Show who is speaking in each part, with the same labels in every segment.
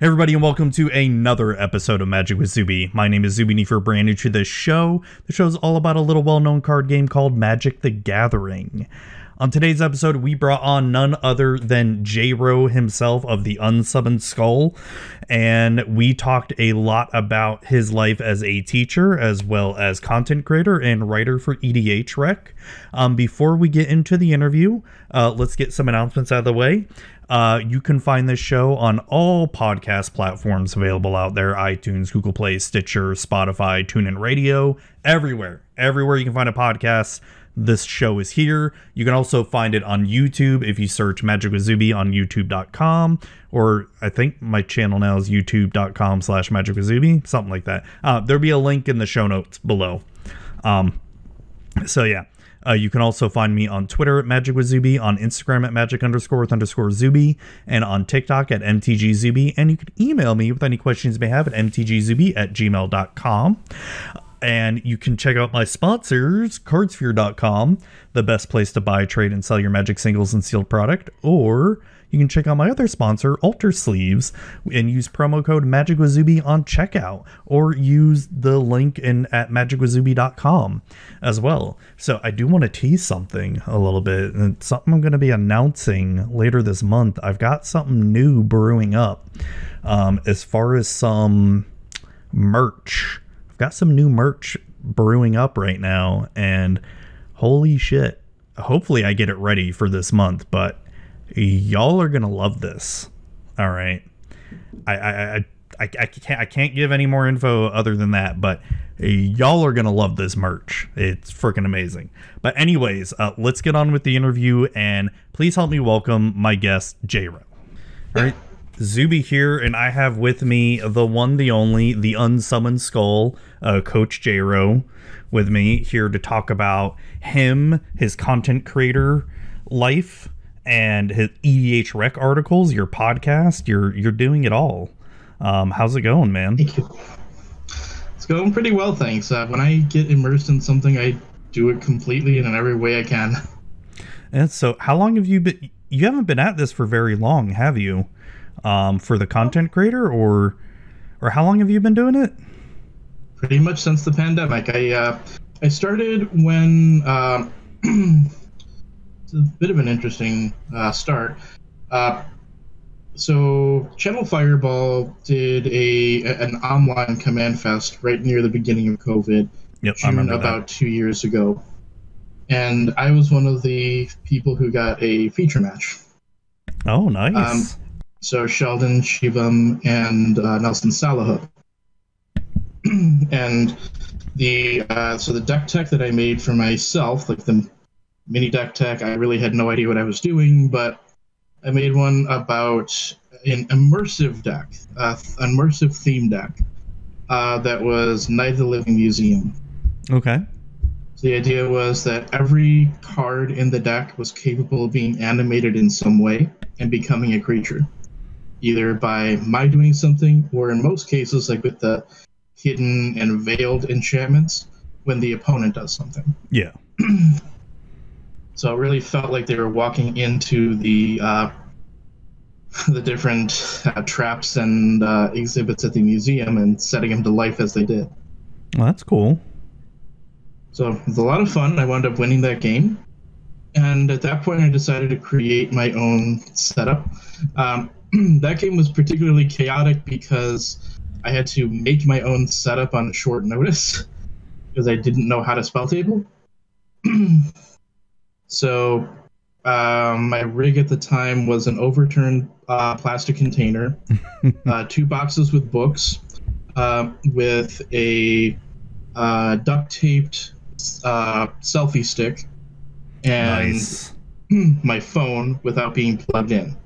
Speaker 1: Hey everybody, and welcome to another episode of Magic with Zuby. My name is Zuby, and if you're brand new to this show, the show's all about a little well-known card game called Magic the Gathering. On today's episode, we brought on none other than J-Ro himself of the Unsummoned Skull, and we talked a lot about his life as a teacher, as well as content creator and writer for EDH Rec. Um, before we get into the interview, uh, let's get some announcements out of the way. Uh, you can find this show on all podcast platforms available out there iTunes, Google Play, Stitcher, Spotify, TuneIn Radio, everywhere. Everywhere you can find a podcast, this show is here. You can also find it on YouTube if you search Magic with Zuby on youtube.com, or I think my channel now is youtube.com slash Magic with Zuby, something like that. Uh, there'll be a link in the show notes below. Um, so yeah. Uh, you can also find me on Twitter at Magic with Zuby, on Instagram at Magic underscore with underscore Zuby, and on TikTok at MTG Zuby. And you can email me with any questions you may have at mtgzuby at gmail.com. And you can check out my sponsors, cardsphere.com, the best place to buy, trade, and sell your Magic singles and sealed product. Or you can check out my other sponsor, Alter Sleeves, and use promo code MagicWithZuby on checkout, or use the link in at magicwithzuby.com as well. So I do want to tease something a little bit, and something I'm going to be announcing later this month. I've got something new brewing up um, as far as some merch. I've got some new merch brewing up right now, and holy shit. Hopefully, I get it ready for this month, but y'all are gonna love this. All right, I I, I I I can't I can't give any more info other than that, but y'all are gonna love this merch. It's freaking amazing. But anyways, uh, let's get on with the interview, and please help me welcome my guest J-Ro. All right. Zuby here, and I have with me the one, the only, the unsummoned skull, uh, Coach J-Ro, with me here to talk about him, his content creator life, and his EDH Rec articles, your podcast. You're you're doing it all. Um, how's it going, man?
Speaker 2: Thank you. It's going pretty well, thanks. Uh, when I get immersed in something, I do it completely and in every way I can.
Speaker 1: And so, how long have you been? You haven't been at this for very long, have you? Um, for the content creator, or or how long have you been doing it?
Speaker 2: Pretty much since the pandemic. I uh, I started when. Uh, a bit of an interesting uh, start. Uh, so Channel Fireball did a an online CommandFest right near the beginning of COVID,
Speaker 1: Yep, I
Speaker 2: June
Speaker 1: remember
Speaker 2: about
Speaker 1: that.
Speaker 2: two years ago, and I was one of the people who got a feature match.
Speaker 1: Oh, nice.
Speaker 2: Um, So Sheldon Shivam and uh, Nelson Salahook. and the uh, so the deck tech that I made for myself, like the mini deck tech, I really had no idea what I was doing, but I made one about an immersive deck, uh, immersive theme deck uh, that was Night of the Living Museum.
Speaker 1: okay.
Speaker 2: So the idea was that every card in the deck was capable of being animated in some way and becoming a creature, either by my doing something, or in most cases, like with the hidden and veiled enchantments, when the opponent does something.
Speaker 1: Yeah.
Speaker 2: So it really felt like they were walking into the uh, the different uh, traps and uh, exhibits at the museum and setting them to life as they did.
Speaker 1: Well, that's cool.
Speaker 2: So it was a lot of fun. I wound up winning that game. And at that point, I decided to create my own setup. Um, that game was particularly chaotic because I had to make my own setup on short notice because I didn't know how to SpellTable. so um, my rig at the time was an overturned uh, plastic container, uh, two boxes with books, uh, with a uh, duct taped uh, selfie stick, and
Speaker 1: nice.
Speaker 2: my phone without being plugged in.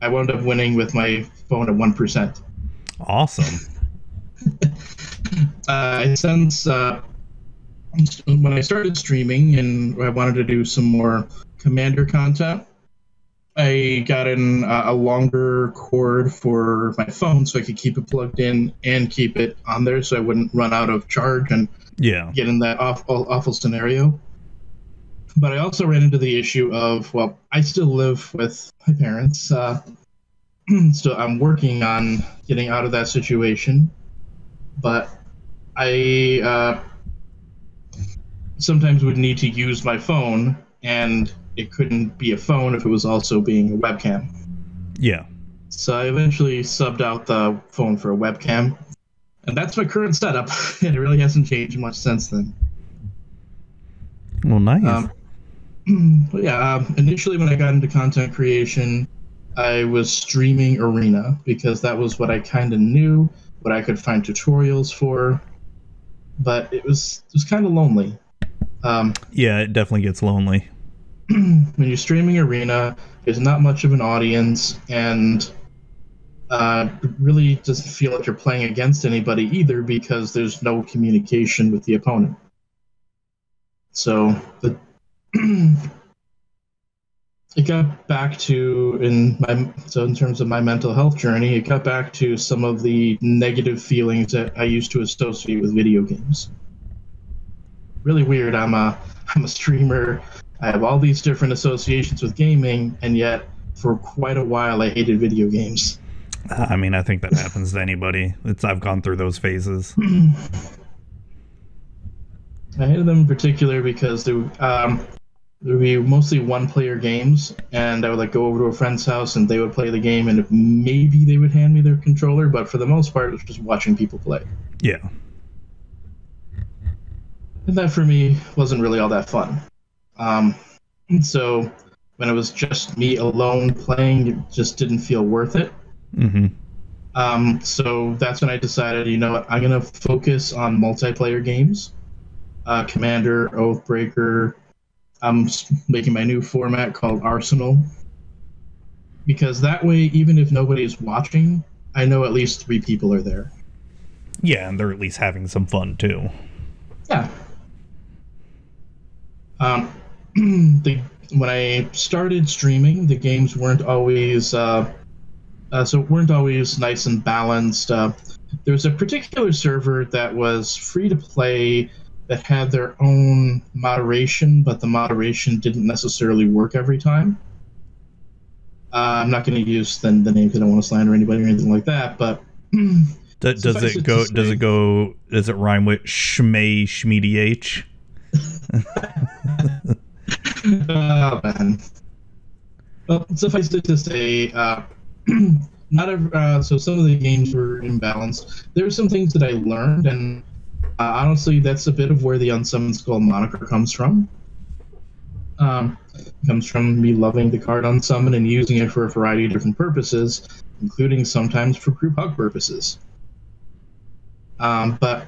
Speaker 2: I wound up winning with my phone at one percent.
Speaker 1: Awesome.
Speaker 2: Uh, since uh, when I started streaming and I wanted to do some more commander content, I got in uh, a longer cord for my phone so I could keep it plugged in and keep it on there so I wouldn't run out of charge and
Speaker 1: Yeah.
Speaker 2: get in that awful, awful scenario. But I also ran into the issue of well, I still live with my parents, uh, so I'm working on getting out of that situation, but I uh, sometimes would need to use my phone, and it couldn't be a phone if it was also being a webcam.
Speaker 1: Yeah.
Speaker 2: So I eventually subbed out the phone for a webcam, and that's my current setup. and it really hasn't changed much since then.
Speaker 1: Well, nice.
Speaker 2: Um, but yeah, um, initially when I got into content creation, I was streaming Arena because that was what I kind of knew, what I could find tutorials for. But it was it was kind of lonely. Um,
Speaker 1: yeah, it definitely gets lonely.
Speaker 2: when you're streaming Arena, there's not much of an audience, and uh, really doesn't feel like you're playing against anybody either because there's no communication with the opponent. So the it got back to in my so in terms of my mental health journey, it got back to some of the negative feelings that I used to associate with video games. Really weird. I'm a I'm a streamer. I have all these different associations with gaming, and yet for quite a while I hated video games.
Speaker 1: I mean, I think that happens to anybody. It's I've gone through those phases.
Speaker 2: I hated them in particular because they, um, there would be mostly one-player games, and I would like go over to a friend's house and they would play the game, and maybe they would hand me their controller, but for the most part, it was just watching people play.
Speaker 1: Yeah.
Speaker 2: And that for me wasn't really all that fun. Um, so when it was just me alone playing, it just didn't feel worth it.
Speaker 1: Mm-hmm.
Speaker 2: Um, so that's when I decided, you know what, I'm gonna focus on multiplayer games. Uh, Commander, Oathbreaker. I'm making my new format called Arsenal. Because that way, even if nobody's watching, I know at least three people are there.
Speaker 1: Yeah, and they're at least having some fun too.
Speaker 2: Yeah. Um, the when I started streaming, the games weren't always uh, uh, so weren't always nice and balanced. Uh, there was a particular server that was free to play that had their own moderation, but the moderation didn't necessarily work every time. Uh, I'm not going to use the, the name because I don't want to slander anybody or anything like that. But
Speaker 1: does, does it go? Does it go? Does it rhyme with Shmay H?
Speaker 2: oh man. Well, suffice it to say, uh, not a, uh, so some of the games were imbalanced. There were some things that I learned, and uh, honestly, that's a bit of where the Unsummoned Skull moniker comes from. Um, comes from me loving the card Unsummon and using it for a variety of different purposes, including sometimes for group hug purposes. Um, but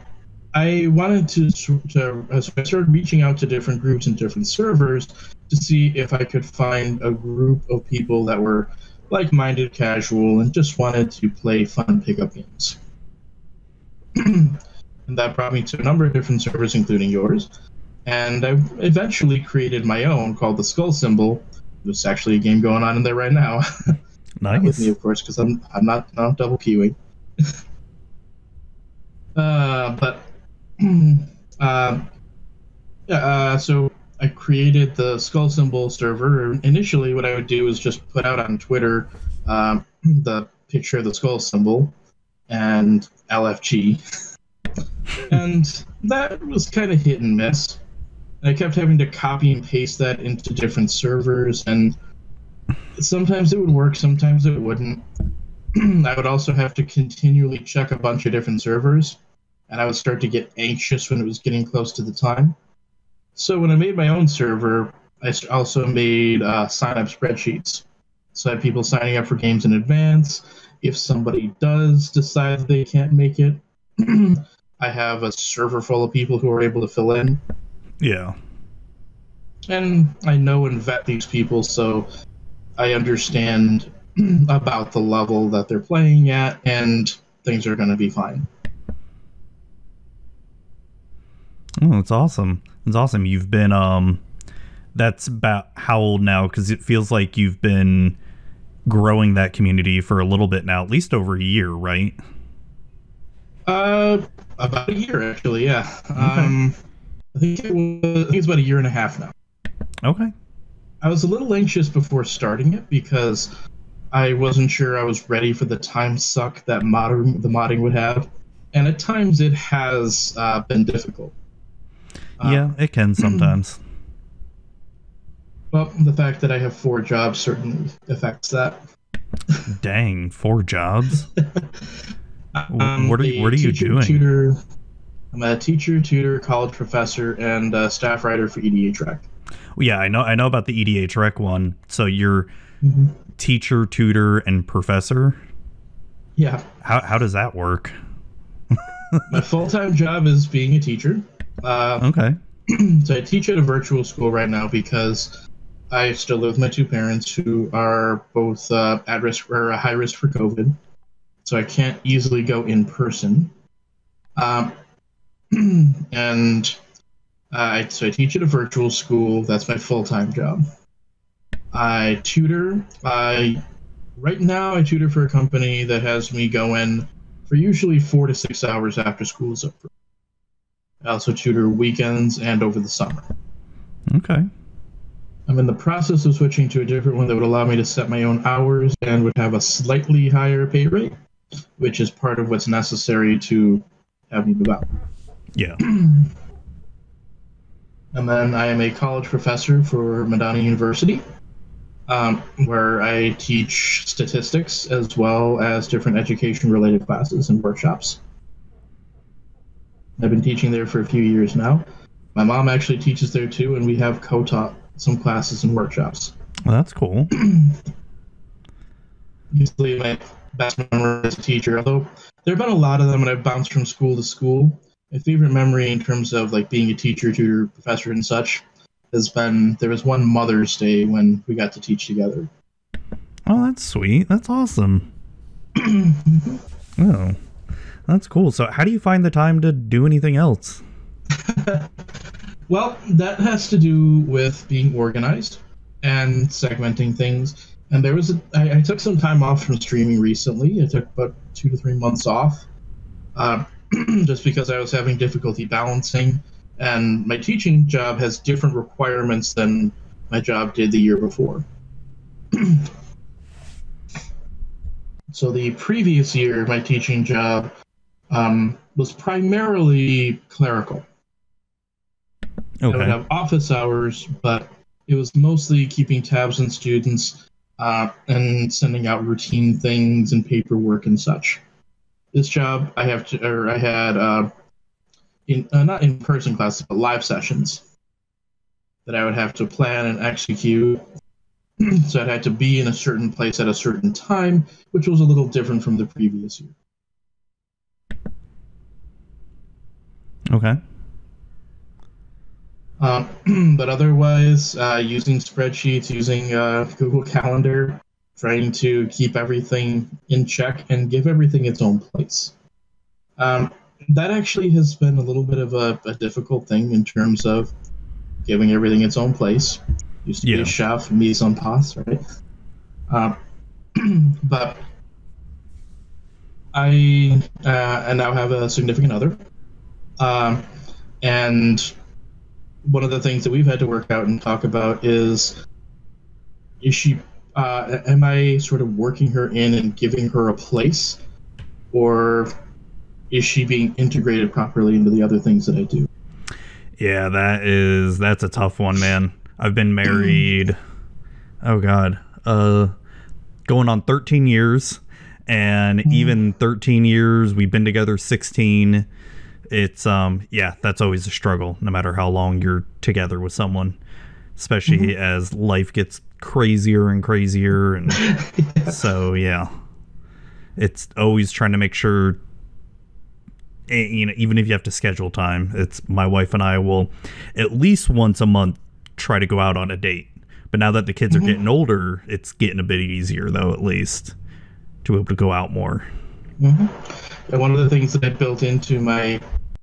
Speaker 2: I wanted to, to so I started reaching out to different groups and different servers to see if I could find a group of people that were like-minded, casual, and just wanted to play fun pickup games. and that brought me to a number of different servers, including yours. And I eventually created my own called the Skull Symbol. There's actually a game going on in there right now.
Speaker 1: Nice.
Speaker 2: with me, of course, because I'm I'm not not double queuing. uh, but uh, uh, so I created the skull symbol server. Initially, what I would do is just put out on Twitter um, the picture of the skull symbol and LFG, and that was kind of hit and miss. And I kept having to copy and paste that into different servers, and sometimes it would work, sometimes it wouldn't. I would also have to continually check a bunch of different servers and I would start to get anxious when it was getting close to the time. So when I made my own server, I also made uh, sign up spreadsheets. So I had people signing up for games in advance. If somebody does decide they can't make it, I have a server full of people who are able to fill in.
Speaker 1: Yeah.
Speaker 2: And I know and vet these people, so I understand about the level that they're playing at, and things are going to be fine.
Speaker 1: Oh, that's awesome. That's awesome. You've been um that's about how old now cuz it feels like you've been growing that community for a little bit now, at least over a year, right?
Speaker 2: Uh about a year actually, yeah. Okay. Um I think it was I think it's about a year and a half now.
Speaker 1: Okay.
Speaker 2: I was a little anxious before starting it because I wasn't sure I was ready for the time suck that modding the modding would have, and at times it has uh, been difficult.
Speaker 1: Uh, yeah, it can sometimes.
Speaker 2: Well, the fact that I have four jobs certainly affects that.
Speaker 1: Dang, four jobs. um, what are what are you doing?
Speaker 2: Tutor, I'm a teacher, tutor, college professor, and staff writer for EDH Rec.
Speaker 1: Well, yeah, I know. I know about the EDH Rec one. So you're mm-hmm. teacher, tutor, and professor.
Speaker 2: Yeah.
Speaker 1: How how does that work?
Speaker 2: My full time job is being a teacher.
Speaker 1: Uh, okay.
Speaker 2: so I teach at a virtual school right now because I still live with my two parents who are both uh, at risk or high risk for COVID. So I can't easily go in person. Um, and uh, I, so I teach at a virtual school. That's my full time job. I tutor. I right now I tutor for a company that has me go in for usually four to six hours after school is over. I also tutor weekends and over the summer.
Speaker 1: Okay.
Speaker 2: I'm in the process of switching to a different one that would allow me to set my own hours and would have a slightly higher pay rate, which is part of what's necessary to have me move out.
Speaker 1: Yeah.
Speaker 2: and then I am a college professor for Madonna University, um, where I teach statistics as well as different education related classes and workshops. I've been teaching there for a few years now. My mom actually teaches there too, and we have co taught some classes and workshops.
Speaker 1: Well, that's cool.
Speaker 2: Usually, my best memory as a teacher, although there have been a lot of them, and I've bounced from school to school. My favorite memory in terms of like being a teacher, tutor, professor, and such has been there was one Mother's Day when we got to teach together.
Speaker 1: Oh, that's sweet. That's awesome. oh, that's cool. So, how do you find the time to do anything else?
Speaker 2: Well, that has to do with being organized and segmenting things. And there was a, I, I took some time off from streaming recently. I took about two to three months off, uh, just because I was having difficulty balancing. And my teaching job has different requirements than my job did the year before. so the previous year, my teaching job um, was primarily clerical. Okay. I would have office hours, but it was mostly keeping tabs on students uh, and sending out routine things and paperwork and such. This job, I have to, or I had, uh, in uh, not in person classes, but live sessions that I would have to plan and execute. so I had to be in a certain place at a certain time, which was a little different from the previous year.
Speaker 1: Okay.
Speaker 2: Uh, but otherwise, uh, using spreadsheets, using uh, Google Calendar, trying to keep everything in check and give everything its own place. Um, that actually has been a little bit of a, a, difficult thing in terms of giving everything its own place. Used to yeah. be a chef, mise en place, right? Uh, but I uh, now have a significant other. Um, and one of the things that we've had to work out and talk about is is she uh, am I sort of working her in and giving her a place, or is she being integrated properly into the other things that I do?
Speaker 1: Yeah, that is that's a tough one, man. I've been married. oh God, uh, going on 13 years, and mm. even 13 years we've been together 16 it's um yeah that's always a struggle no matter how long you're together with someone especially mm-hmm. as life gets crazier and crazier and yeah. so yeah it's always trying to make sure eh, you know even if you have to schedule time it's my wife and i will at least once a month try to go out on a date but now that the kids mm-hmm. are getting older it's getting a bit easier though at least to be able to go out more
Speaker 2: mm-hmm. one of the things that i built into my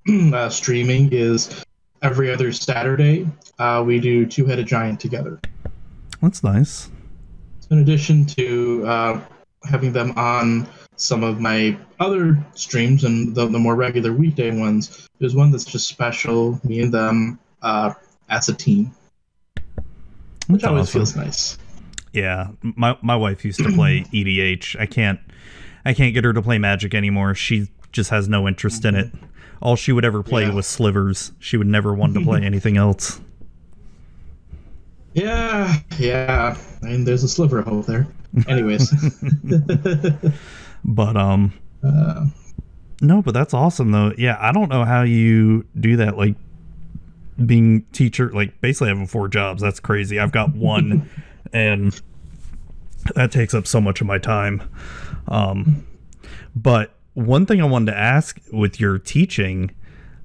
Speaker 2: uh, streaming is every other Saturday uh, we do Two Headed Giant together.
Speaker 1: That's nice.
Speaker 2: In addition to uh, having them on some of my other streams and the, the, more regular weekday ones, there's one that's just special, me and them uh, as a team, which always awesome. feels nice.
Speaker 1: Yeah, my my wife used to play EDH. I can't I can't get her to play Magic anymore. She just has no interest in it. All she would ever play
Speaker 2: Yeah.
Speaker 1: was slivers. She would never want to play anything else.
Speaker 2: Yeah, yeah. I mean, there's a sliver of hope there. Anyways,
Speaker 1: But um
Speaker 2: uh,
Speaker 1: no, but that's awesome though. Yeah, I don't know how you do that like being teacher like basically having four jobs. That's crazy. I've got one and that takes up so much of my time. Um but one thing I wanted to ask with your teaching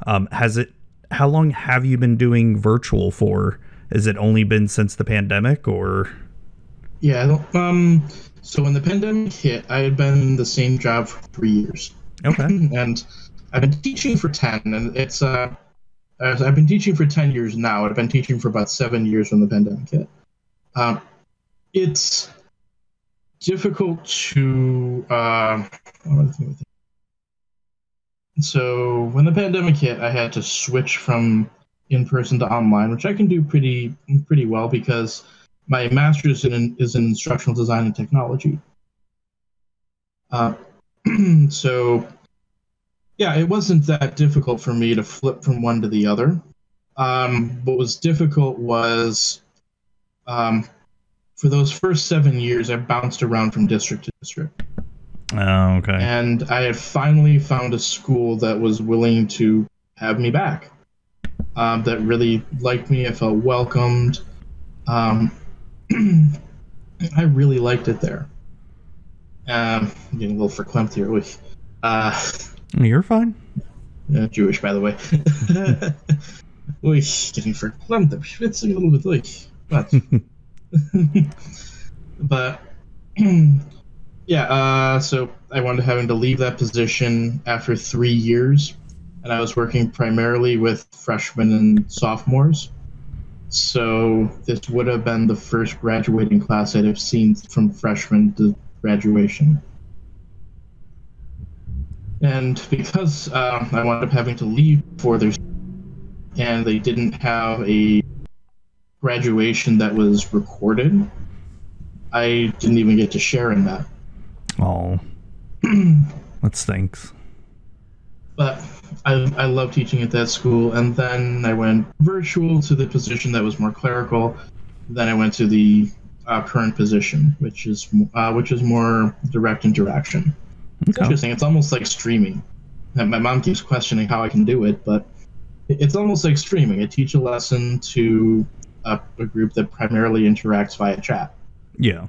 Speaker 1: um has it how long have you been doing virtual for? Has it only been since the pandemic or
Speaker 2: yeah. Um. So when the pandemic hit, I had been in the same job for three years.
Speaker 1: Okay.
Speaker 2: and I've been teaching for 10 and it's uh I've been teaching for 10 years now. I've been teaching for about seven years when the pandemic hit. Um, it's difficult to. Uh, what am I thinking? So when the pandemic hit, I had to switch from in person to online, which I can do pretty pretty well because my master's in, is in instructional design and technology. Uh, so yeah, it wasn't that difficult for me to flip from one to the other. Um, what was difficult was um, for those first seven years, I bounced around from district to district.
Speaker 1: Oh, okay.
Speaker 2: And I had finally found a school that was willing to have me back, um, that really liked me. I felt welcomed. Um, I really liked it there. Um, I'm getting a little verklempt here. Oy. Uh,
Speaker 1: You're fine.
Speaker 2: uh, Jewish, by the way. Oy, getting verklempt. I'm schwitzing a little bit. But, but yeah, uh, so I wound up having to leave that position after three years, and I was working primarily with freshmen and sophomores. So this would have been the first graduating class I'd have seen from freshman to graduation. And because uh, I wound up having to leave for their, and they didn't have a graduation that was recorded, I didn't even get to share in that.
Speaker 1: Oh. that stinks.
Speaker 2: But I, I love teaching at that school, and then I went virtual to the position that was more clerical. Then I went to the uh, current position, which is uh, which is more direct interaction. It's
Speaker 1: Okay.
Speaker 2: interesting. It's almost like streaming. And my mom keeps questioning how I can do it, but it's almost like streaming. I teach a lesson to a, a group that primarily interacts via chat.
Speaker 1: Yeah.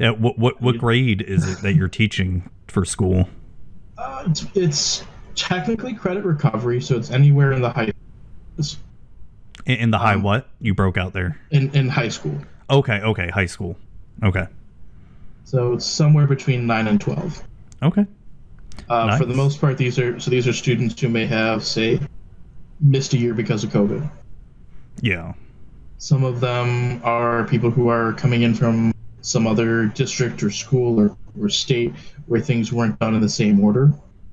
Speaker 1: Yeah. What what what grade is it that you're teaching for school?
Speaker 2: Uh, it's, it's technically credit recovery, so it's anywhere in the high
Speaker 1: In, in the high
Speaker 2: Um,
Speaker 1: what? You broke out there.
Speaker 2: in, in high school.
Speaker 1: Okay. Okay. High school. Okay.
Speaker 2: So it's somewhere between nine and twelve.
Speaker 1: Okay.
Speaker 2: Uh, For the most part, these are so these are students who may have, say, missed a year because of COVID.
Speaker 1: Yeah.
Speaker 2: Some of them are people who are coming in from some other district or school or, or state where things weren't done in the same order.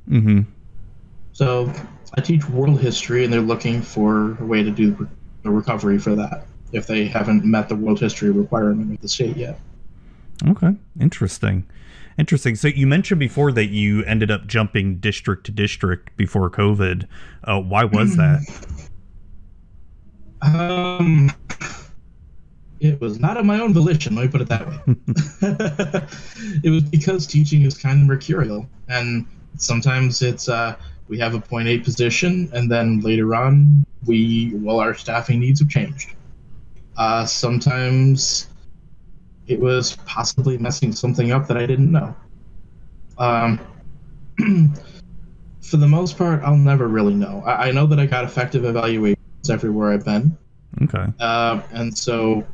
Speaker 1: Mm-hmm.
Speaker 2: So I teach world history, and they're looking for a way to do the recovery for that if they haven't met the world history requirement of the state yet.
Speaker 1: Okay. Interesting. Interesting. So you mentioned before that you ended up jumping district to district before COVID. Uh, why was that?
Speaker 2: Um, it was not of my own volition. Let me put it that way. it was because teaching is kind of mercurial, and sometimes it's uh, we have a point A position, and then later on we well our staffing needs have changed. Uh, sometimes it was possibly messing something up that I didn't know. Um, for the most part, I'll never really know. I, I know that I got effective evaluations everywhere I've been.
Speaker 1: Okay.
Speaker 2: Uh, and so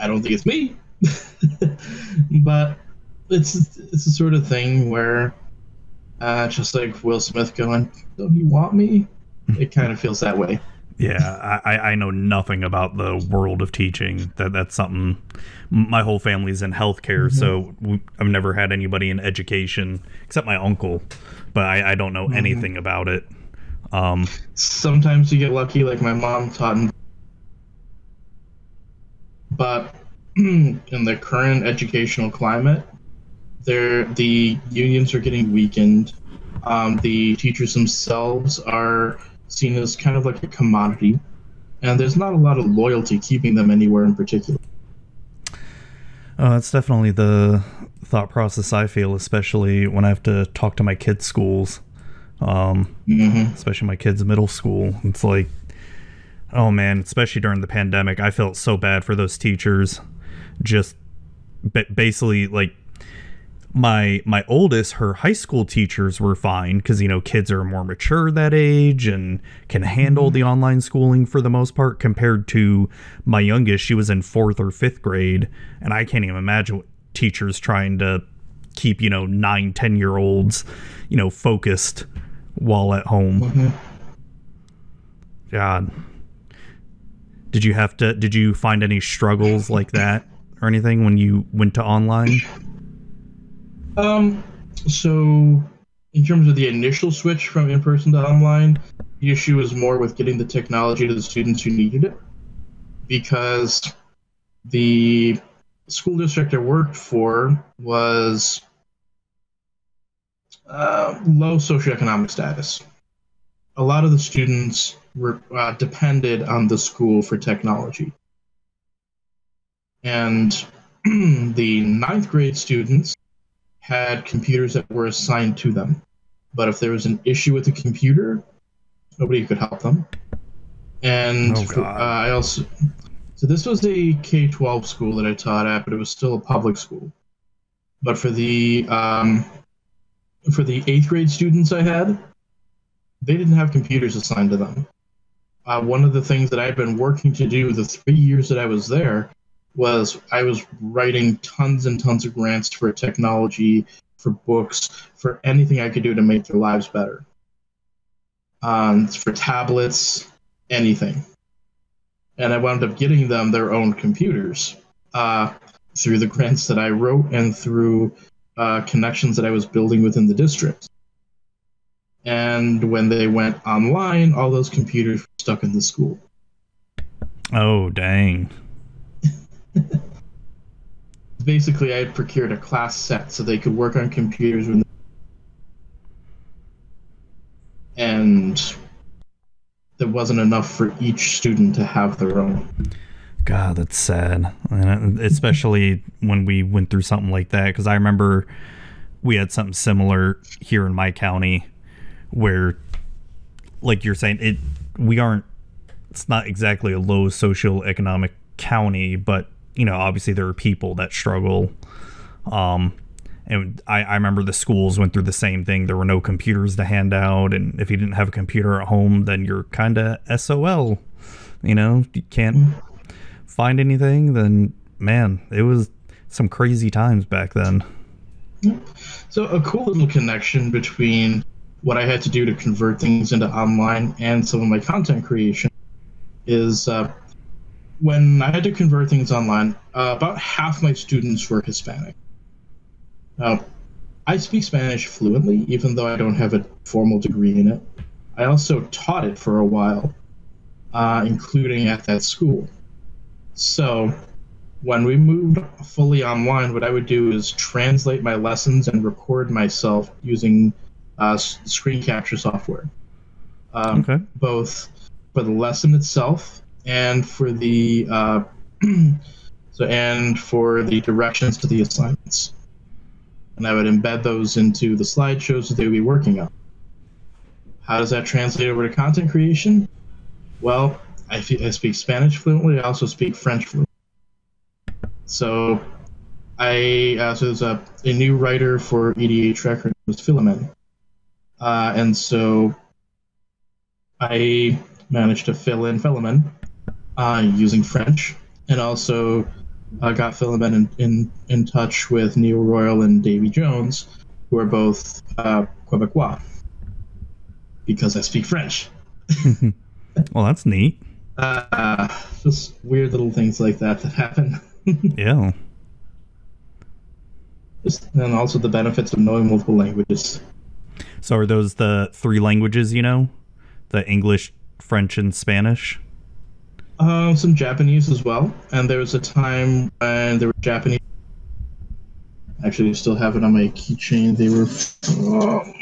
Speaker 2: I don't think it's me, but it's it's the sort of thing where uh, just like Will Smith going, "Don't you want me?" It kind of feels that way.
Speaker 1: Yeah, I, I know nothing about the world of teaching. That that's something. My whole family's in healthcare, so we, I've never had anybody in education except my uncle, but I, I don't know anything about it. Um,
Speaker 2: Sometimes you get lucky, like my mom taught, in, but in the current educational climate, there the unions are getting weakened. Um, the teachers themselves are seen as kind of like a commodity, and there's not a lot of loyalty keeping them anywhere in particular.
Speaker 1: Oh, that's definitely the thought process I feel, especially when I have to talk to my kids' schools, um,
Speaker 2: Mm-hmm.
Speaker 1: especially my kids' middle school. It's like, oh man, especially during the pandemic, I felt so bad for those teachers. Just ba- basically, like my my oldest, her high school teachers were fine because you know kids are more mature that age and can handle the online schooling for the most part. Compared to my youngest, she was in fourth or fifth grade, and I can't even imagine what teachers trying to keep you know nine ten year olds you know focused while at home.
Speaker 2: Mm-hmm.
Speaker 1: God. Did you have to did you find any struggles like that or anything when you went to online?
Speaker 2: Um, so in terms of the initial switch from in person to online, the issue was more with getting the technology to the students who needed it, because the school district I worked for was uh, low socioeconomic status. A lot of the students were uh, depended on the school for technology, and the ninth grade students had computers that were assigned to them. But if there was an issue with the computer, nobody could help them. And
Speaker 1: Oh,
Speaker 2: for- uh, I also, so this was a K 12 school that I taught at, but it was still a public school. But for the um, for the eighth grade students I had, they didn't have computers assigned to them. Uh, one of the things that I've been working to do the three years that I was there was I was writing tons and tons of grants for technology, for books, for anything I could do to make their lives better. Um, for tablets, anything. And I wound up getting them their own computers uh, through the grants that I wrote and through uh, connections that I was building within the district. And when they went online, all those computers were stuck in the school.
Speaker 1: Oh, dang.
Speaker 2: basically I had procured a class set so they could work on computers when and there wasn't enough for each student to have their own.
Speaker 1: God, that's sad. And especially when we went through something like that cuz I remember we had something similar here in my county where like you're saying it we aren't it's not exactly a low socioeconomic county, but you know, obviously there are people that struggle. Um, and I, I remember the schools went through the same thing. There were no computers to hand out, and if you didn't have a computer at home, then you're kind of SOL. You know, you can't find anything. Then man, it was some crazy times back then.
Speaker 2: So a cool little connection between what I had to do to convert things into online and some of my content creation is uh, when I had to convert things online, uh, about half my students were Hispanic. Now, I speak Spanish fluently, even though I don't have a formal degree in it. I also taught it for a while, uh, including at that school. So, when we moved fully online, what I would do is translate my lessons and record myself using uh, screen capture software. Um,
Speaker 1: Okay.
Speaker 2: both for the lesson itself and for the uh, so and for the directions to the assignments. And I would embed those into the slideshows that they would be working on. How does that translate over to content creation? Well, I, I speak Spanish fluently. I also speak French fluently. So, I uh, so there's a, a new writer for EDA Tracker was Philomen, uh, and so I managed to fill in Philomen uh, using French, and also uh, got Philomen in, in, in touch with Neil Royal and Davy Jones, who are both uh, Quebecois, because I speak French.
Speaker 1: Well, that's neat.
Speaker 2: Uh, just weird little things like that that happen.
Speaker 1: Yeah.
Speaker 2: Just- and also the benefits of knowing multiple languages.
Speaker 1: So are those the three languages you know? The English, French, and Spanish?
Speaker 2: Uh, some Japanese as well, and there was a time when there were Japanese. Actually, I still have it on my keychain. They were um,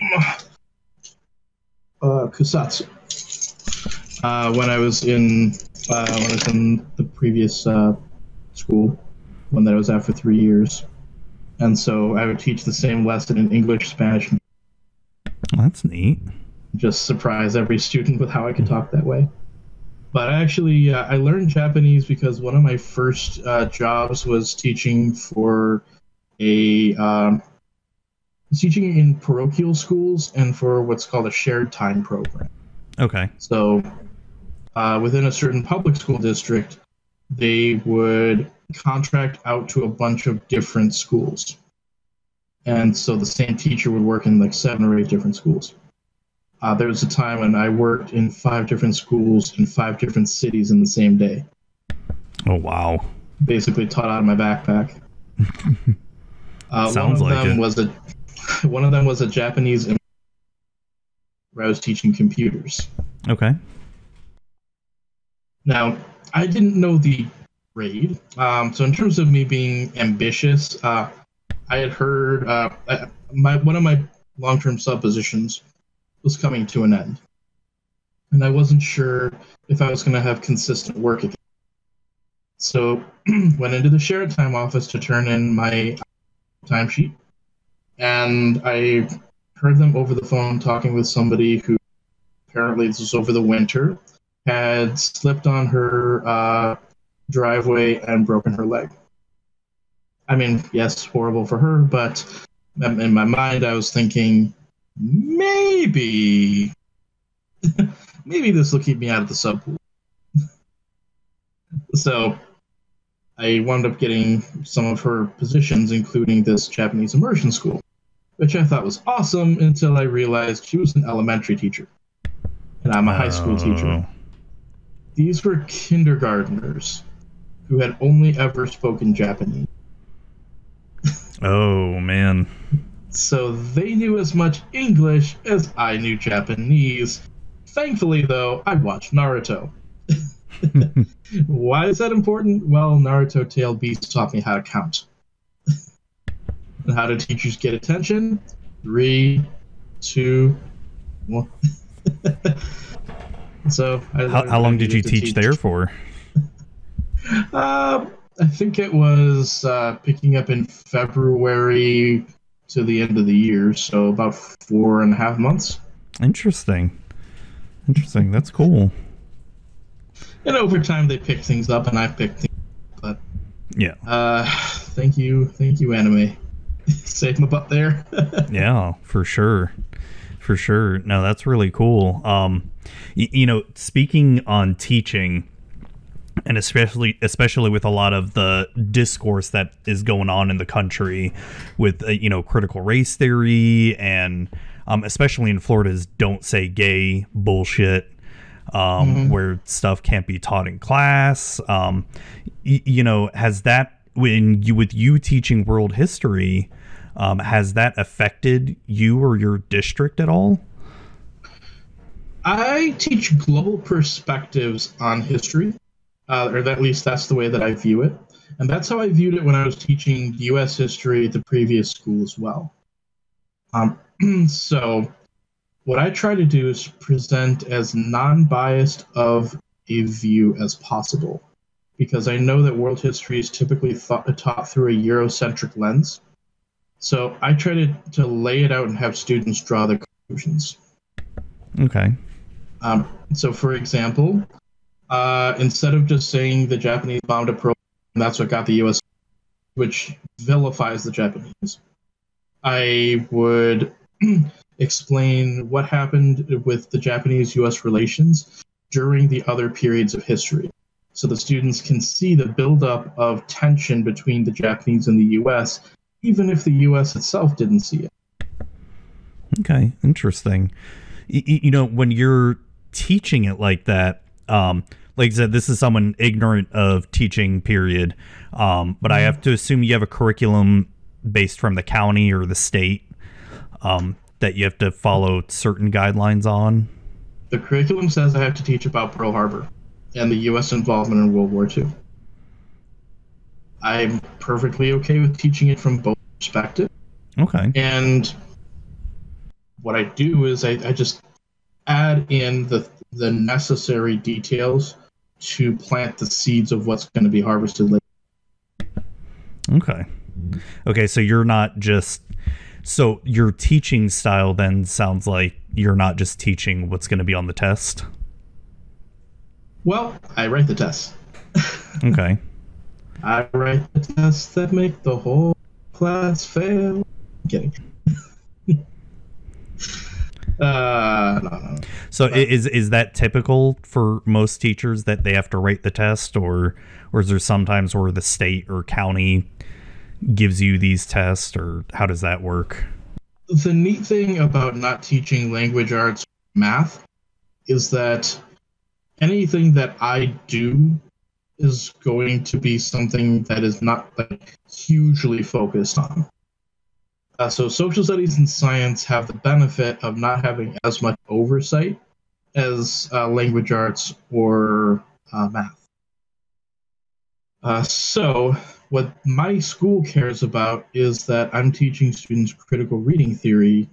Speaker 2: uh, Kusatsu. Uh, when I was in uh, when I was in the previous uh, school, one that I was at for three years, and so I would teach the same lesson in English, Spanish,
Speaker 1: That's neat.
Speaker 2: just surprise every student with how I could talk that way. But actually, uh, I learned Japanese because one of my first uh, jobs was teaching for a um, teaching in parochial schools and for what's called a shared time program.
Speaker 1: Okay.
Speaker 2: So, uh, within a certain public school district, they would contract out to a bunch of different schools. And so the same teacher would work in like seven or eight different schools. Uh, there was a time when I worked in five different schools in five different cities in the same day.
Speaker 1: Oh wow.
Speaker 2: Basically taught out of my backpack. Uh,
Speaker 1: Sounds
Speaker 2: one of
Speaker 1: like
Speaker 2: them
Speaker 1: it.
Speaker 2: was a one of them was a Japanese where I was teaching computers.
Speaker 1: Okay.
Speaker 2: Now, I didn't know the grade. Um, so in terms of me being ambitious, uh, I had heard uh, my one of my long-term sub positions was coming to an end, and I wasn't sure if I was going to have consistent work again. So went into the shared time office to turn in my timesheet, and I heard them over the phone talking with somebody who apparently this was over the winter had slipped on her uh, driveway and broken her leg. I mean, yes, horrible for her, but in my mind, I was thinking maybe, maybe this will keep me out of the sub pool. so I wound up getting some of her positions, including this Japanese immersion school, which I thought was awesome until I realized she was an elementary teacher. And I'm a high school oh. teacher
Speaker 1: Oh.
Speaker 2: these were kindergarteners who had only ever spoken Japanese.
Speaker 1: Oh man.
Speaker 2: So they knew as much English as I knew Japanese. Thankfully, though, I watched Naruto. Why is that important? Well, Naruto Tail Beast taught me how to count. and how do teachers get attention? Three, two, one. so, I
Speaker 1: How, how long did you
Speaker 2: to
Speaker 1: teach there for?
Speaker 2: Uh, I think it was uh, picking up in February to the end of the year, so about four and a half months.
Speaker 1: Interesting. Interesting. That's cool.
Speaker 2: And over time, they pick things up, and I picked things. But
Speaker 1: Yeah.
Speaker 2: uh, thank you, thank you, anime. Save my butt there.
Speaker 1: Yeah, for sure. For sure. No, that's really cool. Um y- you know, speaking on teaching and especially especially with a lot of the discourse that is going on in the country with uh, you know critical race theory and um, especially in Florida's don't say gay bullshit um, where stuff can't be taught in class. Um, y- you know has that when you with you teaching world history um, has that affected you or your district at all?
Speaker 2: I teach global perspectives on history, uh, or at least that's the way that I view it. And that's how I viewed it when I was teaching U.S. history at the previous school as well. Um, so, what I try to do is present as non biased of a view as possible, because I know that world history is typically thought, taught through a Eurocentric lens. So, I try to, to lay it out and have students draw their conclusions.
Speaker 1: okay
Speaker 2: Um, so, for example, uh, instead of just saying the Japanese bombed a and that's what got the U.S., which vilifies the Japanese, I would explain what happened with the Japanese-U.S. relations during the other periods of history, so the students can see the buildup of tension between the Japanese and the U.S., even if the U.S. itself didn't see it.
Speaker 1: Okay, interesting. You know, when you're teaching it like that, um, like I said, this is someone ignorant of teaching, period. Um, but I have to assume you have a curriculum based from the county or the state um, that you have to follow certain guidelines on.
Speaker 2: The curriculum says I have to teach about Pearl Harbor. and the U.S. involvement in World War II. I'm perfectly okay with teaching it from both perspectives.
Speaker 1: Okay.
Speaker 2: And what I do is I, I just add in the the necessary details to plant the seeds of what's going to be harvested later.
Speaker 1: Okay. Okay, so you're not just so your teaching style then sounds like you're not just teaching what's going to be on the test.
Speaker 2: Well, I write the tests.
Speaker 1: Okay.
Speaker 2: I write the tests that make the whole class fail. I'm kidding. Uh, no, no.
Speaker 1: So is is that typical for most teachers that they have to write the test or or is there sometimes where the state or county gives you these tests or how does that work?
Speaker 2: the neat thing about not teaching language arts math is that anything that I do is going to be something that is not like hugely focused on. Uh, so social studies and science have the benefit of not having as much oversight as uh, language arts or uh, math. Uh, so what my school cares about is that I'm teaching students critical reading theory.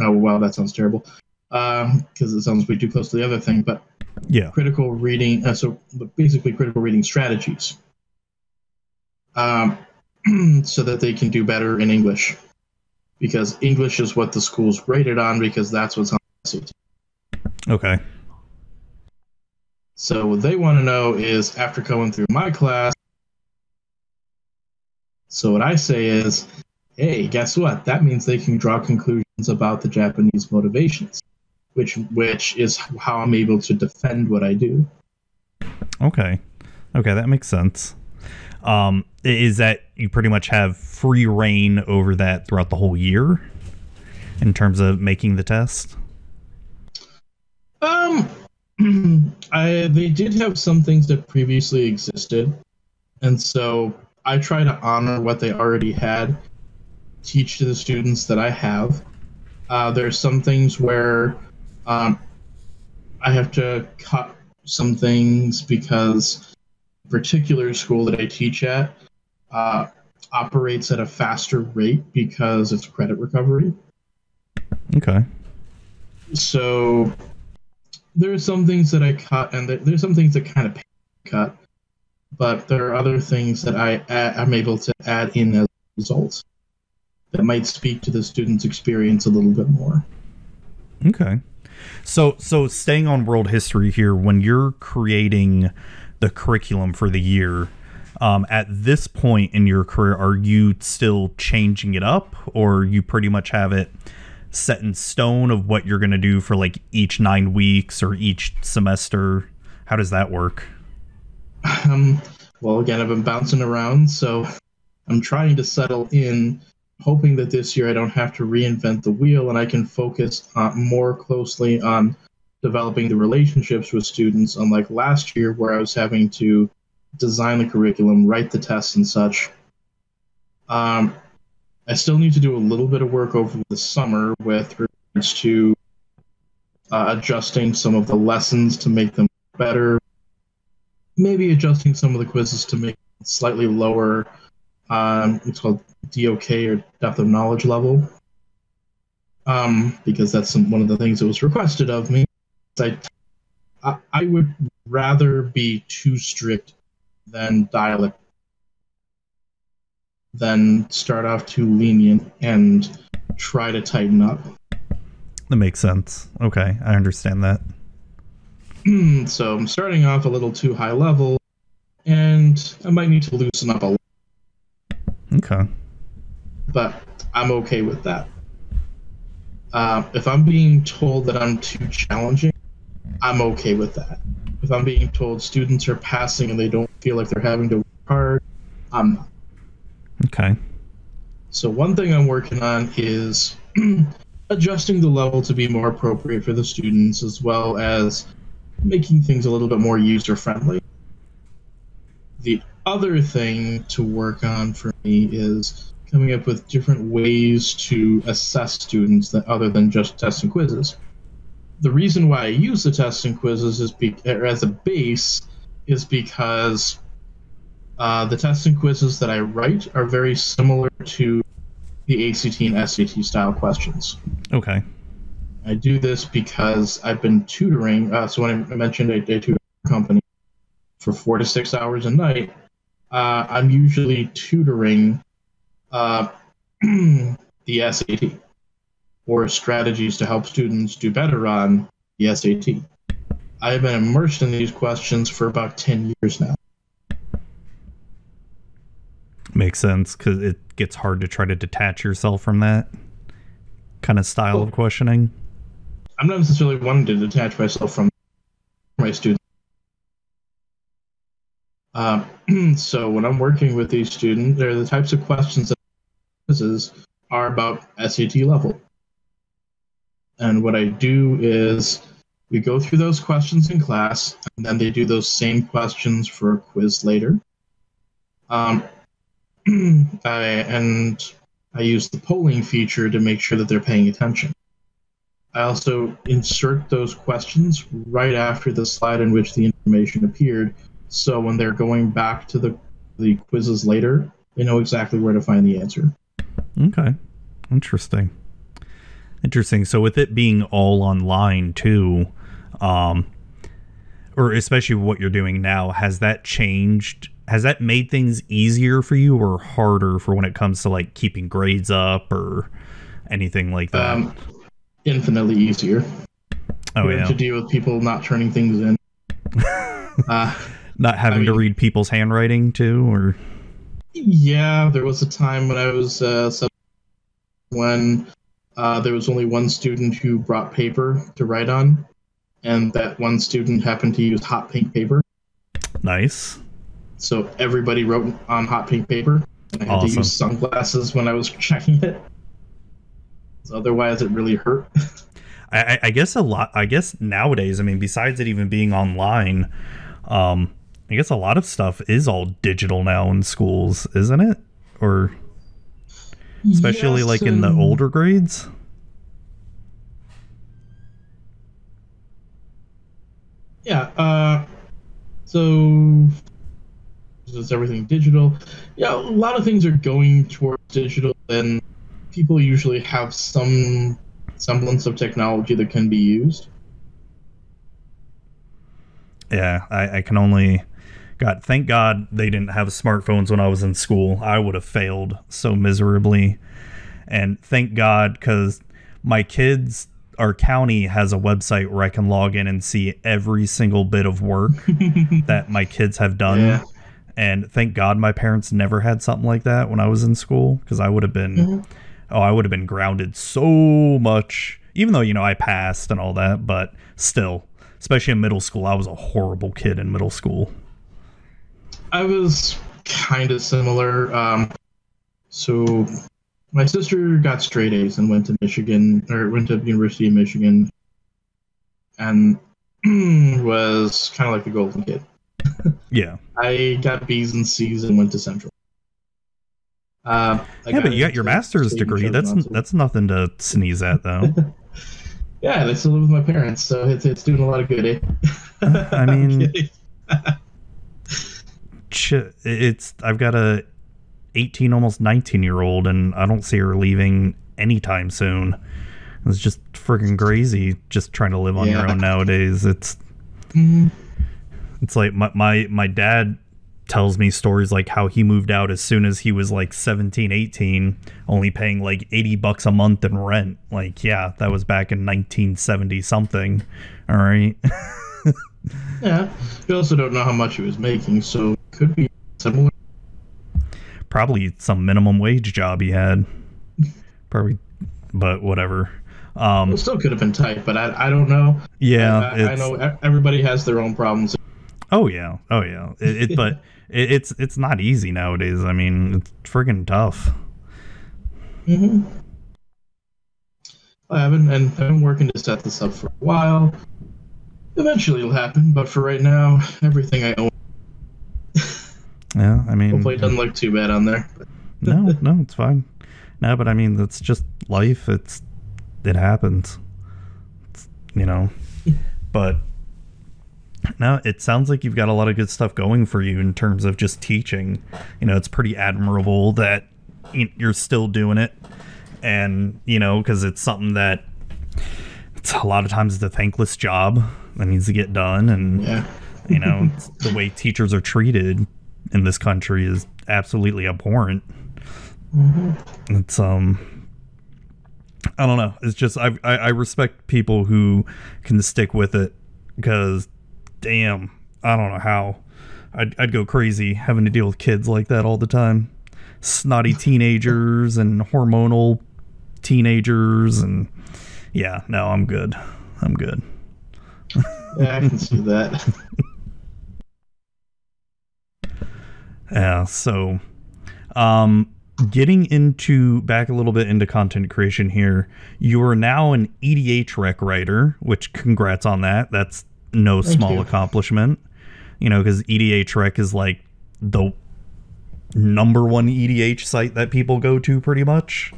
Speaker 2: Oh, wow, that sounds terrible because um, it sounds way too close to the other thing. But
Speaker 1: Yeah.
Speaker 2: critical reading, uh, so basically critical reading strategies, um, so that they can do better in English. Because English is what the school's graded on, because that's what's on the SAT.
Speaker 1: Okay.
Speaker 2: So what they want to know is after going through my class. So what I say is, hey, guess what? That means they can draw conclusions about the Japanese motivations, which which is how I'm able to defend what I do.
Speaker 1: Okay. Okay, that makes sense. Um, is that you pretty much have free reign over that throughout the whole year in terms of making the test?
Speaker 2: Um, I they did have some things that previously existed, and so I try to honor what they already had, teach to the students that I have. Uh, there's some things where um, I have to cut some things because particular school that I teach at uh, operates at a faster rate because it's credit recovery
Speaker 1: Okay.
Speaker 2: so there are some things that I cut, and there, there's some things that kind of cut, but there are other things that I I'm able to add in as a result that might speak to the student's experience a little bit more.
Speaker 1: Okay. So so staying on world history here, when you're creating the curriculum for the year, um, at this point in your career, are you still changing it up, or you pretty much have it set in stone of what you're going to do for like each nine weeks or each semester? How does that work?
Speaker 2: Um, well, again, I've been bouncing around, so I'm trying to settle in, hoping that this year I don't have to reinvent the wheel and I can focus uh, more closely on developing the relationships with students, unlike last year where I was having to design the curriculum, write the tests, and such. Um, I still need to do a little bit of work over the summer with regards to uh, adjusting some of the lessons to make them better maybe adjusting some of the quizzes to make slightly lower. Um, it's called DOK or depth of knowledge level, um, because that's some, one of the things that was requested of me. I, I, would rather be too strict than dial it, than start off too lenient and try to tighten up.
Speaker 1: That makes sense. Okay, I understand that.
Speaker 2: so I'm starting off a little too high level, and I might need to loosen up a little.
Speaker 1: Okay.
Speaker 2: but I'm okay with that. Um, if I'm being told that I'm too challenging, I'm okay with that. If I'm being told students are passing and they don't feel like they're having to work hard, I'm not.
Speaker 1: Okay.
Speaker 2: So one thing I'm working on is adjusting the level to be more appropriate for the students, as well as making things a little bit more user friendly. The other thing to work on for me is coming up with different ways to assess students that other than just tests and quizzes. The reason why I use the tests and quizzes is be, as a base is because uh, the tests and quizzes that I write are very similar to the ACT and SAT style questions.
Speaker 1: Okay.
Speaker 2: I do this because I've been tutoring. Uh, so when I mentioned a, a tutor company for four to six hours a night, uh, I'm usually tutoring uh, the SAT or strategies to help students do better on the SAT. I have been immersed in these questions for about 10 years now.
Speaker 1: Makes sense because it gets hard to try to detach yourself from that kind of style well, of questioning.
Speaker 2: I'm not necessarily wanting to detach myself from my students. Uh, so when I'm working with these students, they're the types of questions that are about SAT level. And what I do is we go through those questions in class, and then they do those same questions for a quiz later. Um, I, and I use the polling feature to make sure that they're paying attention. I also insert those questions right after the slide in which the information appeared, so when they're going back to the, the quizzes later, they know exactly where to find the answer.
Speaker 1: Okay. Interesting. Interesting. So with it being all online too, um, or especially what you're doing now, has that changed? Has that made things easier for you or harder for when it comes to like keeping grades up or anything like that? Um,
Speaker 2: infinitely easier.
Speaker 1: Oh yeah.
Speaker 2: To deal with people not turning things in.
Speaker 1: uh, not having I mean, to read people's handwriting too, or.
Speaker 2: Yeah, there was a time when I was uh, when uh, there was only one student who brought paper to write on, and that one student happened to use hot pink paper.
Speaker 1: Nice.
Speaker 2: So everybody wrote on hot pink paper. And I had awesome. to use sunglasses when I was checking it. Otherwise, it really hurt.
Speaker 1: I, I, guess a lot. I guess nowadays, I mean, besides it even being online, um, I guess a lot of stuff is all digital now in schools, isn't it? Or especially yes, like in the older grades.
Speaker 2: Yeah. Uh, so is everything digital? Yeah, a lot of things are going towards digital, and people usually have some semblance of technology that can be used.
Speaker 1: Yeah, I, I can only God, thank God they didn't have smartphones when I was in school. I would have failed so miserably. And thank God because my kids, our county has a website where I can log in and see every single bit of work that my kids have done. Yeah. And thank God my parents never had something like that when I was in school because I would have been, mm-hmm. oh, I would have been grounded so much. Even though, you know, I passed and all that, but still, especially in middle school, I was a horrible kid in middle school.
Speaker 2: I was kind of similar. Um, so my sister got straight A's and went to Michigan or went to University of Michigan, and was kind of like the golden kid.
Speaker 1: yeah.
Speaker 2: I got B's and C's and went to Central.
Speaker 1: Uh, yeah, but you got your master's degree. That's that's nothing to sneeze at, though.
Speaker 2: yeah, I still live with my parents, so it's it's doing a lot of good.
Speaker 1: Eh? I mean, it's I've got a 18 almost 19 year old and I don't see her leaving anytime soon. It's just freaking crazy just trying to live on yeah. your own nowadays. It's mm-hmm. it's like my, my my dad tells me stories like how he moved out as soon as he was like 17 18 only paying like 80 bucks a month in rent like yeah that was back in 1970 something all right
Speaker 2: yeah you also don't know how much he was making so could be similar.
Speaker 1: Probably some minimum wage job he had. Probably, but whatever. Um,
Speaker 2: well, still could have been tight, but I, I don't know.
Speaker 1: Yeah,
Speaker 2: I, I, know everybody has their own problems.
Speaker 1: Oh yeah, oh yeah. It, it but it, it's it's not easy nowadays. I mean, it's friggin' tough.
Speaker 2: hmm I've been and I've been working to set this up for a while. Eventually, it'll happen, but for right now, everything I own
Speaker 1: yeah, I mean,
Speaker 2: hopefully it doesn't look too bad on there.
Speaker 1: no, no, it's fine. No, but I mean, that's just life. It's it happens. It's you know. But no, it sounds like you've got a lot of good stuff going for you in terms of just teaching. You know, it's pretty admirable that you're still doing it. And, you know, because it's something that it's a lot of times it's a thankless job that needs to get done. And,
Speaker 2: Yeah.
Speaker 1: you know, the way teachers are treated in this country is absolutely abhorrent. It's, um, I don't know. It's just, I, I, I respect people who can stick with it because damn, I don't know how. I'd, I'd go crazy having to deal with kids like that all the time. Snotty teenagers and hormonal teenagers. And yeah, no, I'm good. I'm good.
Speaker 2: Yeah, I can see that.
Speaker 1: Yeah, so um getting into back a little bit into content creation here. You are now an EDHREC writer, which congrats on that. That's no
Speaker 2: Thank
Speaker 1: small
Speaker 2: you.
Speaker 1: accomplishment. You know, because EDHREC is like the number one EDH site that people go to pretty much.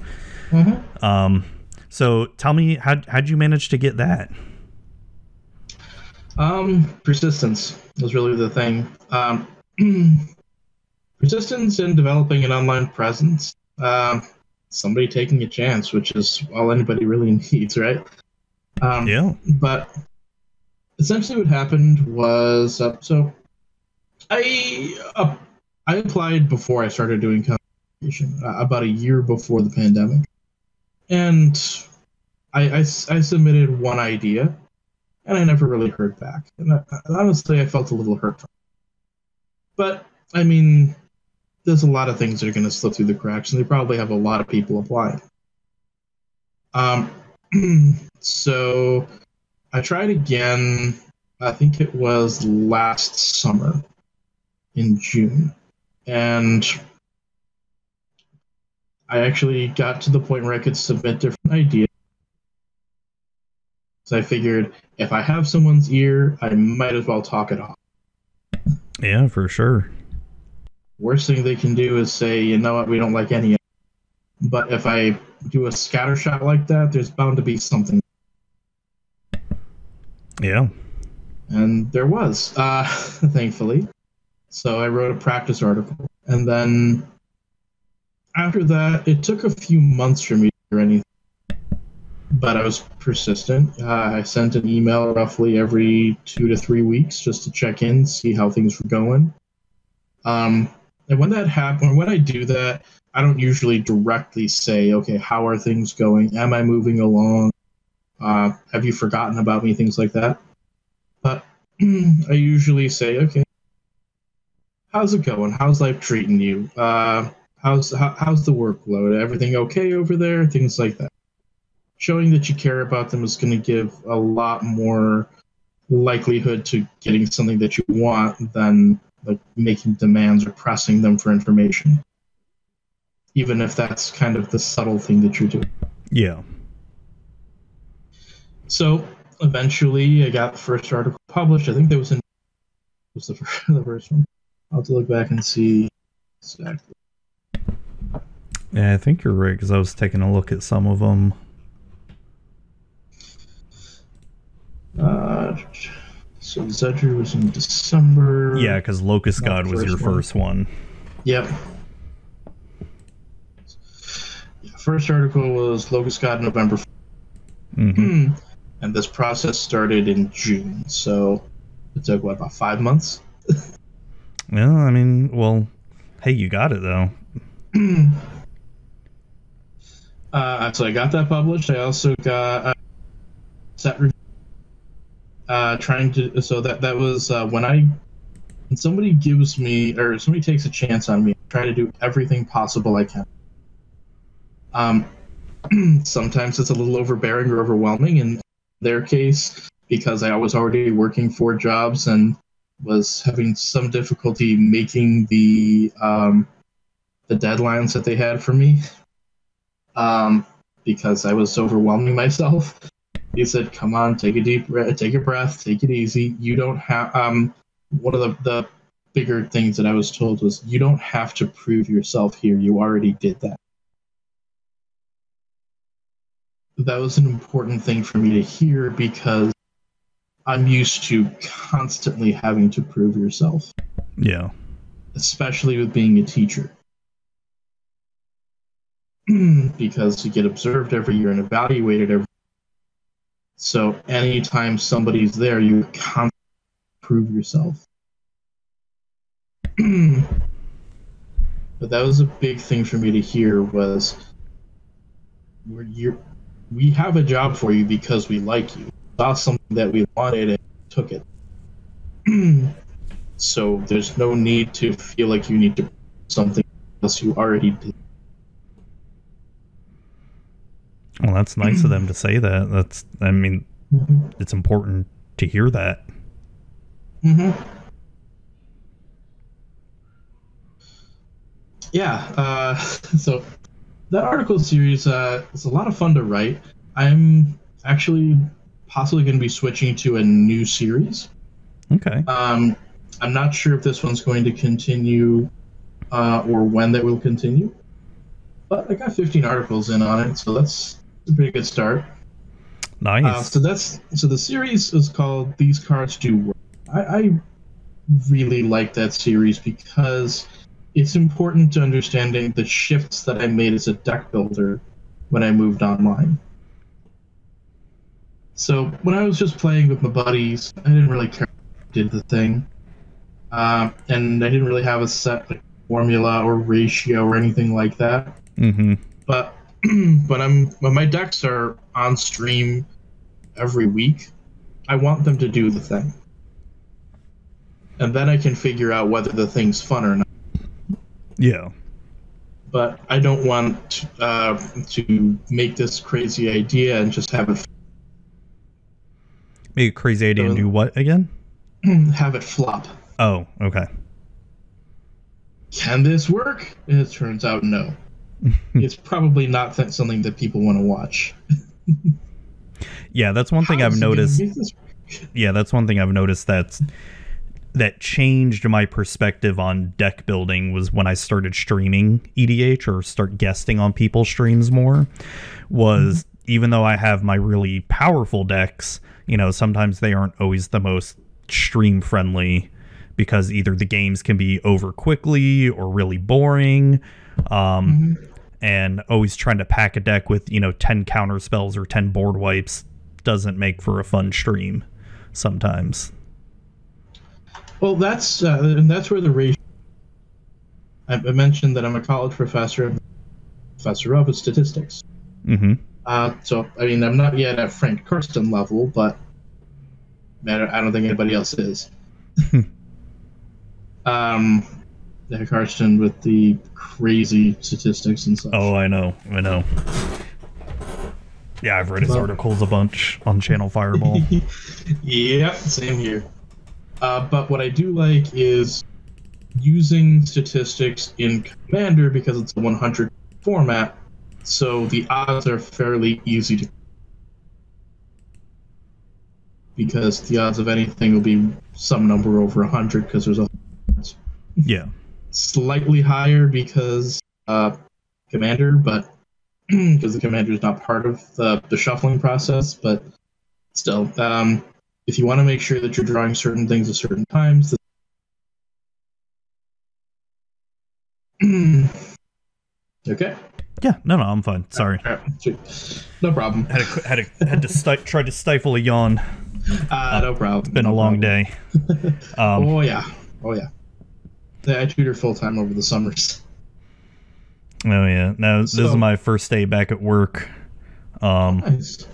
Speaker 2: Mhm.
Speaker 1: Um so tell me how how'd you manage to get that?
Speaker 2: Um, persistence was really the thing. Um, persistence in developing an online presence. Um, somebody taking a chance, which is all anybody really needs, right? Um,
Speaker 1: Yeah.
Speaker 2: But essentially, what happened was uh, so I uh, I applied before I started doing content creation, uh, about a year before the pandemic, and I I submitted one idea, and I never really heard back. And I, and honestly, I felt a little hurt. But I mean, there's a lot of things that are going to slip through the cracks, and they probably have a lot of people applying. Um, so I tried again. I think it was last summer in June, and I actually got to the point where I could submit different ideas. So I figured if I have someone's ear, I might as well talk it off.
Speaker 1: Yeah, for sure.
Speaker 2: Worst thing they can do is say, you know what, we don't like any. But if I do a scatter shot like that, there's bound to be something.
Speaker 1: Yeah.
Speaker 2: And there was, uh, thankfully. So I wrote a practice article. And then after that, it took a few months for me to hear anything. But I was persistent. Uh, I sent an email roughly every two to three weeks just to check in, see how things were going. Um, and when that happens, when I do that, I don't usually directly say, okay, how are things going? Am I moving along? Uh, have you forgotten about me? Things like that. But I usually say, okay, how's it going? How's life treating you? Uh, how's how, how's the workload? Everything okay over there? Things like that. Showing that you care about them is going to give a lot more likelihood to getting something that you want than like making demands or pressing them for information. Even if that's kind of the subtle thing that you're doing.
Speaker 1: Yeah.
Speaker 2: So eventually, I got the first article published. I think that was in was the first, the first one. I'll have to look back and see exactly.
Speaker 1: Yeah, I think you're right because I was taking a look at some of them.
Speaker 2: Uh, so Zedruu was in December.
Speaker 1: Yeah, because Locust God was your
Speaker 2: first one.
Speaker 1: first one.
Speaker 2: Yep. First article was Locust God November,
Speaker 1: hmm
Speaker 2: and this process started in June. So it took what about five months?
Speaker 1: Well, I mean, well, hey, you got it though.
Speaker 2: Uh, so I got that published. I also got uh, set review. Uh, trying to so that that was uh, when I when somebody gives me or somebody takes a chance on me, I try to do everything possible I can. Um, sometimes it's a little overbearing or overwhelming. In their case, because I was already working four jobs and was having some difficulty making the um, the deadlines that they had for me um, because I was overwhelming myself. He said, "Come on, take a deep breath, take a breath, take it easy. You don't have." Um, one of the the bigger things that I was told was, "You don't have to prove yourself here. You already did that." that was an important thing for me to hear because I'm used to constantly having to prove yourself,
Speaker 1: Yeah.
Speaker 2: especially with being a teacher. because you get observed every year and evaluated every so anytime somebody's there, you constantly prove yourself. but that was a big thing for me to hear was we're, you're, we have a job for you because we like you. Saw something that we wanted and took it. so there's no need to feel like you need to something else you already did.
Speaker 1: Well, that's nice of them to say that. That's, I mean,
Speaker 2: Mm-hmm.
Speaker 1: it's important to hear that.
Speaker 2: Mm-hmm. Yeah. Uh, so that article series uh, is a lot of fun to write. I'm actually possibly going to be switching to a new series.
Speaker 1: Okay.
Speaker 2: Um, I'm not sure if this one's going to continue uh, or when that will continue, but I got 15 articles in on it, so that's a pretty good start.
Speaker 1: Nice.
Speaker 2: Uh, so that's so the series is called These Cards Do Work. I, I really like that series because it's important to understanding the shifts that I made as a deck builder when I moved online. So when I was just playing with my buddies, I didn't really care did the thing, um, and I didn't really have a set like, formula or ratio or anything like that
Speaker 1: mm-hmm.
Speaker 2: but when I'm when my decks are on stream every week, I want them to do the thing, and then I can figure out whether the thing's fun or not.
Speaker 1: Yeah.
Speaker 2: But I don't want uh, to make this crazy idea and just have it
Speaker 1: Make a crazy idea and do what again?
Speaker 2: have it flop.
Speaker 1: Oh, okay.
Speaker 2: Can this work? And it turns out no. it's probably not th- something that people want to watch.
Speaker 1: Yeah, that's one thing
Speaker 2: How
Speaker 1: I've
Speaker 2: it gonna
Speaker 1: noticed.
Speaker 2: make this work?
Speaker 1: Yeah, that's one thing I've noticed that's that changed my perspective on deck building was when I started streaming EDH or start guesting on people's streams more was even though I have my really powerful decks, you know, sometimes they aren't always the most stream friendly because either the games can be over quickly or really boring. Um, and always trying to pack a deck with, you know, 10 counter spells or 10 board wipes doesn't make for a fun stream sometimes.
Speaker 2: Well, that's uh, and that's where the ratio. I, I mentioned that I'm a college professor, professor of statistics.
Speaker 1: hmm
Speaker 2: Uh, so I mean, I'm not yet at Frank Karsten level, but I don't think anybody else is. um, yeah, Karsten with the crazy statistics and such.
Speaker 1: Oh, I know. I know. Yeah, I've read his articles a bunch on Channel Fireball.
Speaker 2: yep, same here. Uh, but what I do like is using statistics in Commander because it's a 100 format, so the odds are fairly easy to. Because the odds of anything will be some number over 100 because there's a
Speaker 1: yeah.
Speaker 2: Slightly higher because uh, Commander, but because the Commander is not part of the, the shuffling process, but still, um, if you want to make sure that you're drawing certain things at certain times. okay.
Speaker 1: Yeah. No, no, I'm fine. Sorry.
Speaker 2: Right. No problem.
Speaker 1: Had to had to had to sti- try to stifle a yawn.
Speaker 2: Uh, no problem.
Speaker 1: It's Been a long day. Um,
Speaker 2: Oh yeah. Oh yeah. Yeah, I tutor full time over the summers.
Speaker 1: oh yeah. No, this is my first day back at work. Um,
Speaker 2: Nice.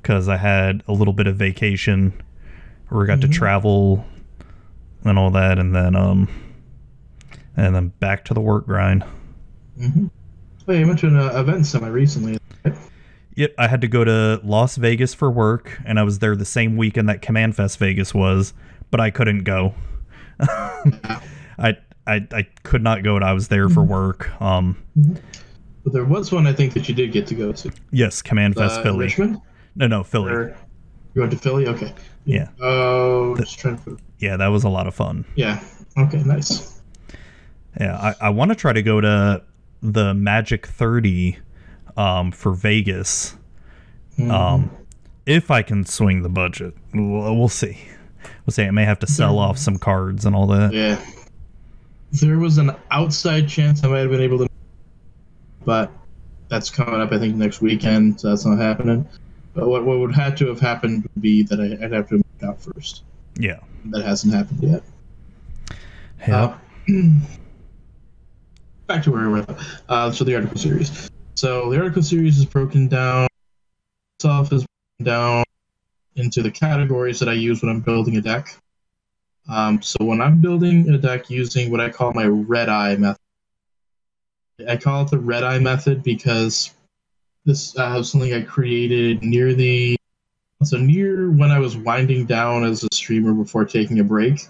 Speaker 1: because I had a little bit of vacation where I got
Speaker 2: Mhm.
Speaker 1: to travel and all that, and then um, and then back to the work grind.
Speaker 2: hmm Oh, yeah, you mentioned to an uh, event semi recently. right?
Speaker 1: Yep, I had to go to Las Vegas for work, and I was there the same weekend that CommandFest Vegas was, but I couldn't go. I, I I could not go, and I was there for work. Um,
Speaker 2: But there was one I think that you did get to go to.
Speaker 1: yes, CommandFest
Speaker 2: Uh,
Speaker 1: Philly.
Speaker 2: Richmond?
Speaker 1: No, no, Philly.
Speaker 2: Or you went to Philly? Okay.
Speaker 1: Yeah,
Speaker 2: Oh, just trying to put.
Speaker 1: yeah, that was a lot of fun.
Speaker 2: Yeah. Okay. Nice.
Speaker 1: Yeah, I, I want to try to go to the Magic 30 um, for Vegas
Speaker 2: Mhm.
Speaker 1: Um, if I can swing the budget, we'll, we'll see. We'll see. I may have to sell off some cards and all that.
Speaker 2: Yeah. There was an outside chance I might have been able to, but that's coming up, I think, next weekend, so that's not happening. But what, what would have to have happened would be that I, I'd have to move out first.
Speaker 1: Yeah.
Speaker 2: That hasn't happened yet.
Speaker 1: Yeah.
Speaker 2: Uh, back to where we were. Uh, so the article series. So the article series is broken down. Itself is broken down into the categories that I use when I'm building a deck. Um, so when I'm building a deck using what I call my red eye method, I call it the red eye method because this uh, was something I created near the so near when I was winding down as a streamer before taking a break.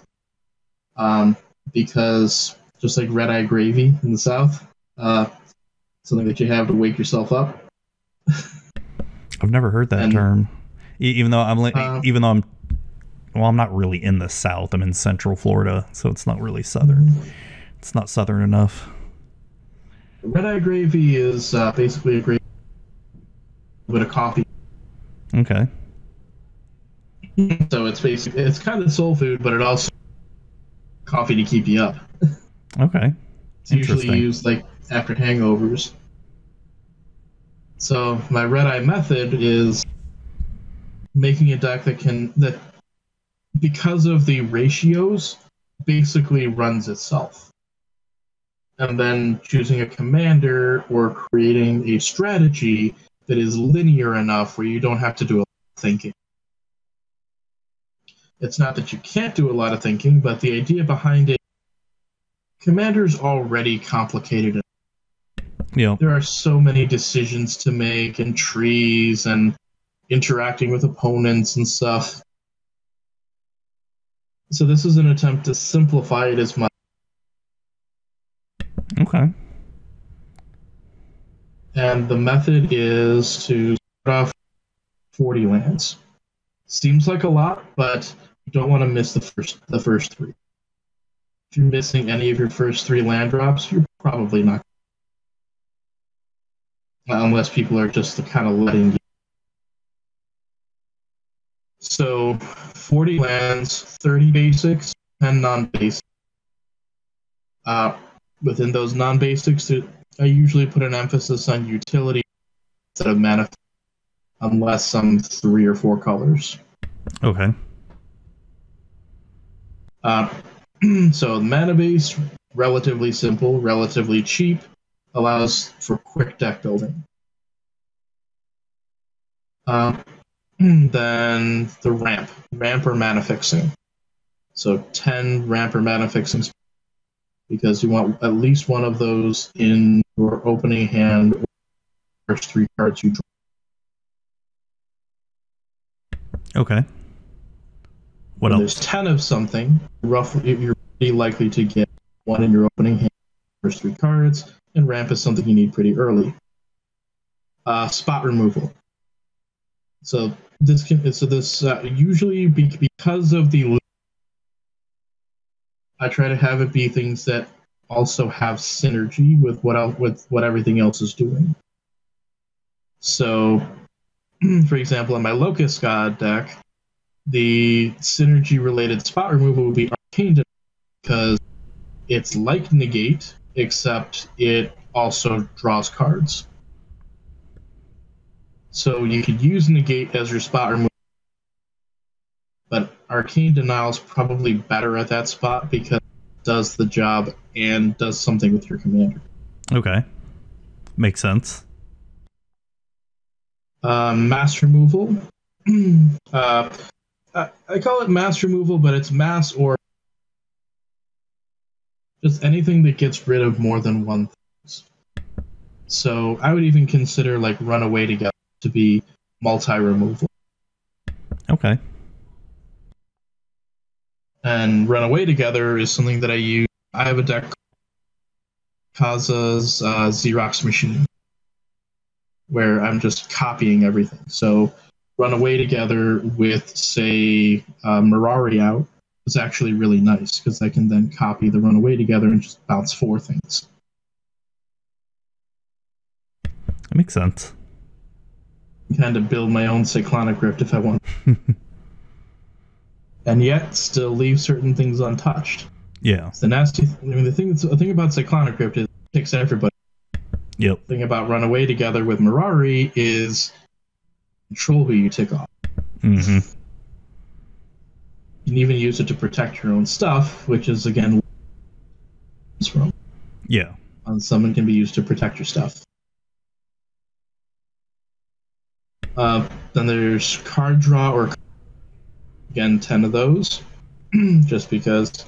Speaker 2: Um, because just like red eye gravy in the south, uh, something that you have to wake yourself up.
Speaker 1: I've never heard that
Speaker 2: and-
Speaker 1: term. Even though I'm
Speaker 2: Uh,
Speaker 1: even though I'm well, I'm not really in the south. I'm in central Florida, so it's not really southern. It's not southern enough.
Speaker 2: Red eye gravy is uh, basically a gravy with a coffee.
Speaker 1: Okay.
Speaker 2: So it's basically it's kind of soul food, but it also coffee to keep you up.
Speaker 1: Okay.
Speaker 2: It's usually used like after hangovers. So my red eye method is making a deck that can that because of the ratios basically runs itself. And then choosing a commander or creating a strategy that is linear enough where you don't have to do a lot of thinking. It's not that you can't do a lot of thinking, but the idea behind it Commander's already complicated.
Speaker 1: Yeah.
Speaker 2: There are so many decisions to make and trees and interacting with opponents and stuff. So this is an attempt to simplify it as much.
Speaker 1: Okay.
Speaker 2: And the method is to start off 40 lands. Seems like a lot, but you don't want to miss the first the first three. If you're missing any of your first three land drops, you're probably not. Unless people are just kind of letting you. So, 40 lands, 30 basics, and non basics. Uh, within those non basics, I usually put an emphasis on utility instead of mana, unless some three or four colors.
Speaker 1: Okay.
Speaker 2: Uh, so the mana base, relatively simple, relatively cheap, allows for quick deck building. Uh, then the ramp, ramp or mana fixing. So 10 ramp or mana fixing because you want at least one of those in your opening hand or first three cards you draw.
Speaker 1: Okay. What
Speaker 2: When
Speaker 1: else?
Speaker 2: there's 10 of something, roughly you're pretty likely to get one in your opening hand, first three cards, and ramp is something you need pretty early. Uh, spot removal. So this can so this uh, usually be, because of the I try to have it be things that also have synergy with what else, with what everything else is doing. So, for example, in my Locust God deck, the synergy related spot removal would be Arcane because it's like Negate, except it also draws cards. So you could use Negate as your spot removal, but Arcane Denial is probably better at that spot because it does the job and does something with your commander.
Speaker 1: Okay. Makes sense.
Speaker 2: Um, mass removal. uh, I, I call it mass removal, but it's mass or just anything that gets rid of more than one thing. So I would even consider like Run Away Together to be multi removal.
Speaker 1: Okay.
Speaker 2: And Run Away Together is something that I use. I have a deck Kaza's uh, Xerox machine where I'm just copying everything. So Run Away Together with, say, uh, Mirari out is actually really nice because I can then copy the Run Away Together and just bounce four things.
Speaker 1: That makes sense.
Speaker 2: Kind of build my own cyclonic rift if I want. and yet still leave certain things untouched.
Speaker 1: Yeah.
Speaker 2: It's the nasty. I mean, the thing. The thing about cyclonic rift is it picks everybody.
Speaker 1: Yep.
Speaker 2: The thing about Run Away Together with Mirari is control who you tick off.
Speaker 1: Mm-hmm.
Speaker 2: You can even use it to protect your own stuff, which is again from.
Speaker 1: Yeah.
Speaker 2: Unsummon can be used to protect your stuff. Then there's card draw or again ten of those, just because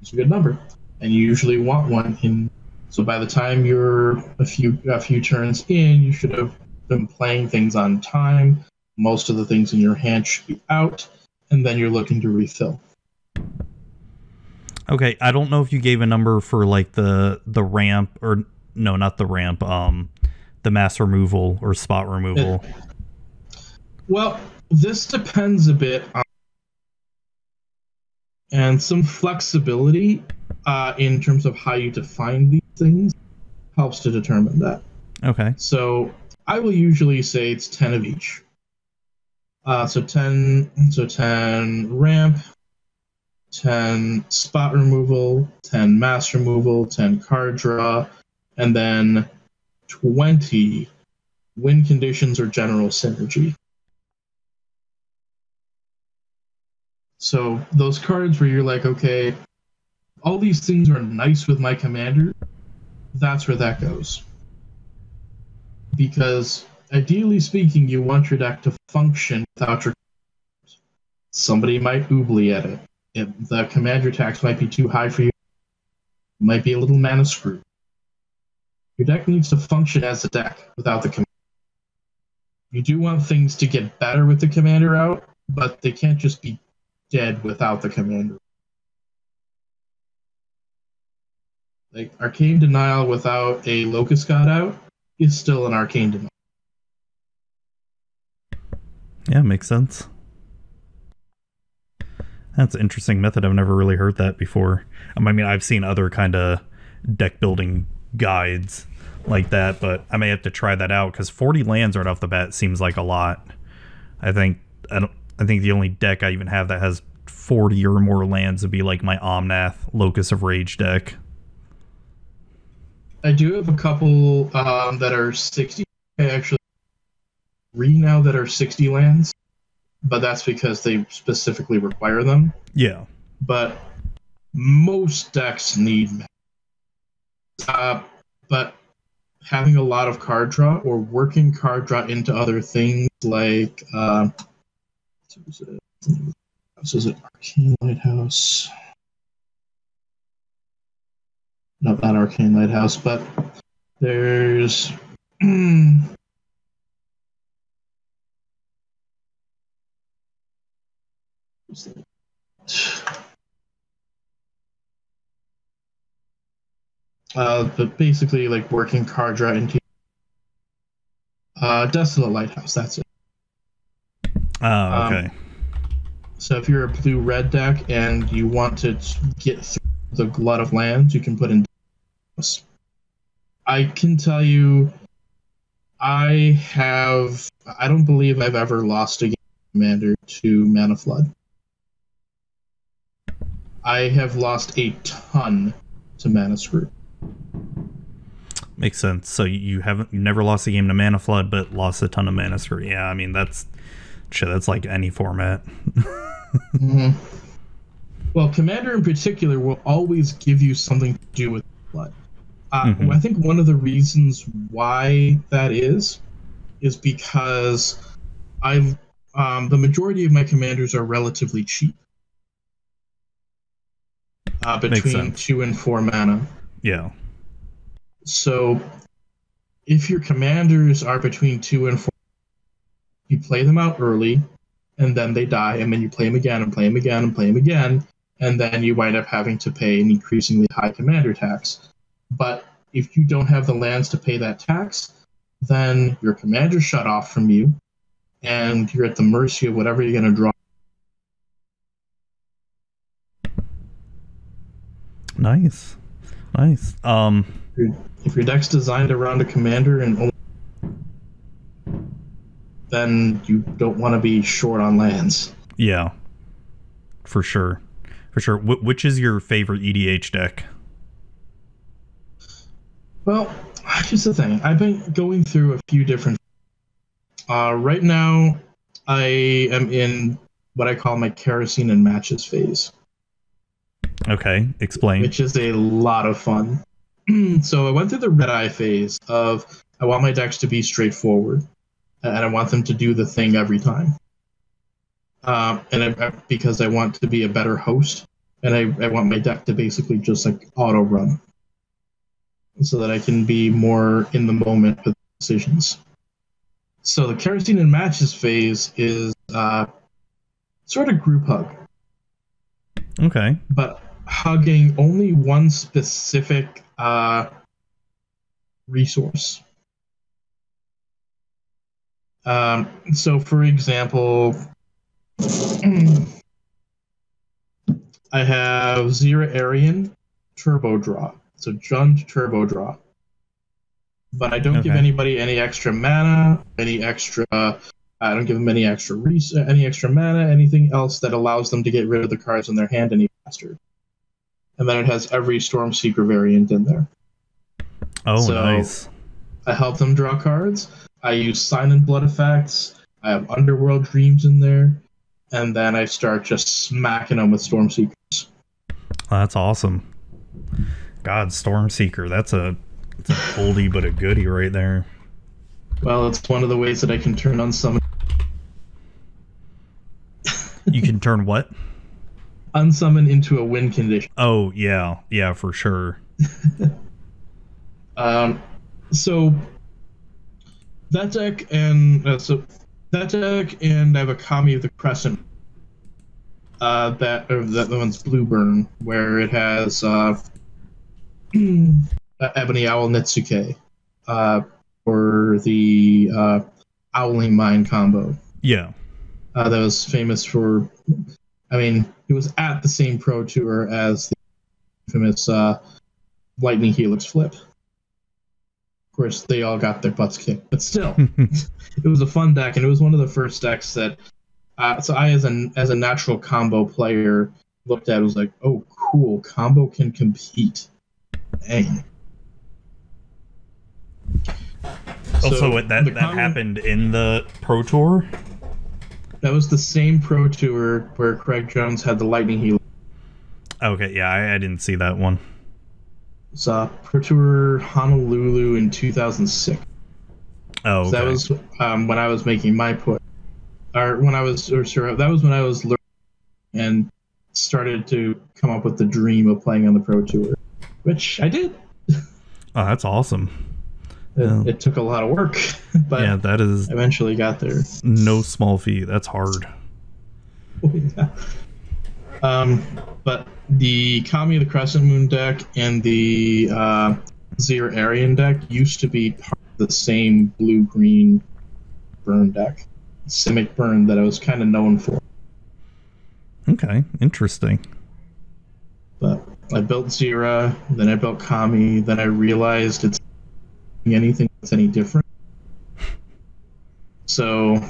Speaker 2: it's a good number, and you usually want one in. So by the time you're a few a few turns in, you should have been playing things on time. Most of the things in your hand should be out, and then you're looking to refill.
Speaker 1: Okay, I don't know if you gave a number for like the the ramp or no, not the ramp. Um, the mass removal or spot removal.
Speaker 2: Well, this depends a bit on and some flexibility uh, in terms of how you define these things helps to determine that.
Speaker 1: Okay.
Speaker 2: So I will usually say it's ten of each. Uh, so ten, so ten ramp, ten spot removal, ten mass removal, ten card draw, and then twenty win conditions or general synergy. So those cards where you're like, okay, all these things are nice with my commander, that's where that goes. Because ideally speaking, you want your deck to function without your. Commander. Somebody might at it. If the commander tax might be too high for you, might be a little mana screw. Your deck needs to function as a deck without the commander. You do want things to get better with the commander out, but they can't just be dead without the commander. Like Arcane Denial without a Locust God out is still an Arcane Denial.
Speaker 1: Yeah, makes sense. That's an interesting method. I've never really heard that before. Um, I mean, I've seen other kind of deck building guides like that, but I may have to try that out because 40 lands right off the bat seems like a lot. I think I don't. I think the only deck I even have that has 40 or more lands would be like my Omnath Locus of Rage deck.
Speaker 2: I do have a couple um, that are 60. I actually three now that are 60 lands, but that's because they specifically require them.
Speaker 1: Yeah.
Speaker 2: But most decks need. Uh, but having a lot of card draw or working card draw into other things like uh, was it? So is it Arcane Lighthouse? No, not Arcane Lighthouse, but there's uh, but basically like working card draw into uh, Desolate Lighthouse. That's it.
Speaker 1: Oh, okay.
Speaker 2: Um, So if you're a blue red deck and you want to get through the glut of lands, you can put in. I can tell you, I have. I don't believe I've ever lost a game commander to Mana Flood. I have lost a ton to Mana Screw.
Speaker 1: Makes sense. So you haven't you never lost a game to Mana Flood, but lost a ton of mana for yeah. I mean that's shit. That's like any format.
Speaker 2: mm-hmm. Well, Commander in particular will always give you something to do with blood. Uh,
Speaker 1: Mhm.
Speaker 2: I think one of the reasons why that is is because I um, the majority of my commanders are relatively cheap, uh, between two and four mana.
Speaker 1: yeah.
Speaker 2: So, if your commanders are between two and four, you play them out early, and then they die, and then you play them again, and play them again, and play them again, and then you wind up having to pay an increasingly high commander tax. But if you don't have the lands to pay that tax, then your commander's shut off from you, and you're at the mercy of whatever you're going to draw.
Speaker 1: Nice. Nice. Um
Speaker 2: If your deck's designed around a commander and only then you don't want to be short on lands.
Speaker 1: Yeah, for sure, for sure. Wh- which is your favorite EDH deck?
Speaker 2: Well, here's the thing. I've been going through a few different. Uh, right now, I am in what I call my kerosene and matches phase,
Speaker 1: Okay, explain.
Speaker 2: which is a lot of fun. so I went through the red eye phase of I want my decks to be straightforward, and I want them to do the thing every time. Um, and I, I- because I want to be a better host, and I, I want my deck to basically just like auto run, so that I can be more in the moment with decisions. So the kerosene and matches phase is uh, sort of group hug,
Speaker 1: Okay,
Speaker 2: but hugging only one specific uh, resource. Um, so, for example, I have Xira Arien Turbo Draw. So, Jund Turbo Draw. But I don't give anybody any extra mana, any extra. I don't give them any extra res- any extra mana, anything else that allows them to get rid of the cards in their hand any faster. And then it has every Storm Seeker variant in there.
Speaker 1: oh
Speaker 2: So-
Speaker 1: nice.
Speaker 2: I help them draw cards. I use Sign in Blood effects. I have Underworld Dreams in there. And then I start just smacking them with Storm Seekers.
Speaker 1: That's awesome. God, Stormseeker. That's a that's a oldie but a goodie right there.
Speaker 2: Well, it's one of the ways that I can turn Unsummon
Speaker 1: You can turn what?
Speaker 2: unsummon into a win condition.
Speaker 1: Oh yeah, yeah for sure.
Speaker 2: Um, so that deck and uh, so that deck and I have a Kami of the Crescent. Uh, that or that one's Blue Burn, where it has uh, Ebony Owl Netsuke, uh, or the uh, Howling Mine combo.
Speaker 1: Yeah.
Speaker 2: Uh, that was famous for, I mean, it was at the same pro tour as the infamous uh, Lightning Helix flip. Of course, they all got their butts kicked, but still, it was a fun deck, and it was one of the first decks that. Uh, so I, as an as a natural combo player, looked at it was like, oh, cool, combo can compete. Dang.
Speaker 1: also,
Speaker 2: So,
Speaker 1: what that that
Speaker 2: com-
Speaker 1: happened in the Pro Tour.
Speaker 2: That was the same pro tour where Craig Jones had the Lightning Helix.
Speaker 1: Okay, yeah, I, I didn't see that one.
Speaker 2: Pro Tour Honolulu in 2006.
Speaker 1: Oh,
Speaker 2: So that was um, when I was making my put, or when I was, or sorry, that was when I was learning and started to come up with the dream of playing on the Pro Tour, which I did.
Speaker 1: oh, that's awesome.
Speaker 2: It,
Speaker 1: Yeah.
Speaker 2: it took a lot of work, but
Speaker 1: yeah, that is
Speaker 2: eventually got there.
Speaker 1: no small feat. That's hard.
Speaker 2: Oh, Yeah. Um, but the Kami of the Crescent Moon deck and the uh, Xira Arien deck used to be part of the same blue green burn deck, Simic Burn, that I was kind of known for.
Speaker 1: Okay, interesting.
Speaker 2: But I built Xira, then I built Kami, then I realized it's anything that's any different. So I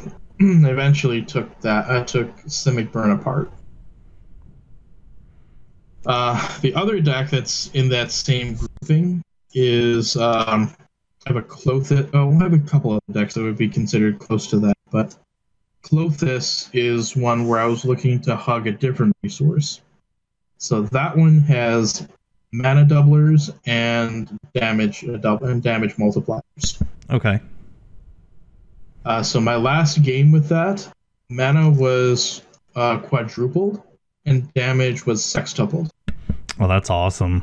Speaker 2: eventually took that. I took Simic Burn apart. Uh, the other deck that's in that same grouping is um, I have a Klothys. Oh, I have a couple of decks that would be considered close to that, but Klothys is one where I was looking to hug a different resource. So that one has mana doublers and damage uh, and damage multipliers.
Speaker 1: Okay.
Speaker 2: Uh, so my last game with that, mana was uh, quadrupled and damage was sextupled.
Speaker 1: Well, that's awesome.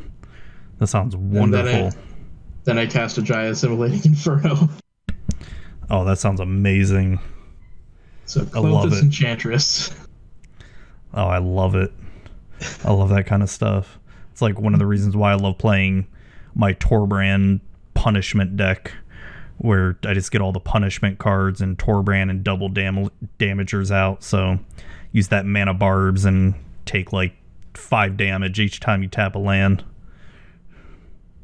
Speaker 1: That sounds
Speaker 2: then I-
Speaker 1: wonderful.
Speaker 2: Then I cast a giant assimilating inferno.
Speaker 1: Oh, that sounds amazing.
Speaker 2: So
Speaker 1: I love
Speaker 2: Klothys
Speaker 1: it.
Speaker 2: Enchantress.
Speaker 1: Oh, I love it. I love that kind of stuff. It's like one of the reasons why I love playing my Torbran punishment deck, where I just get all the punishment cards and Torbran and double dam- damagers out. So use that Manabarbs and take like five damage each time you tap a land.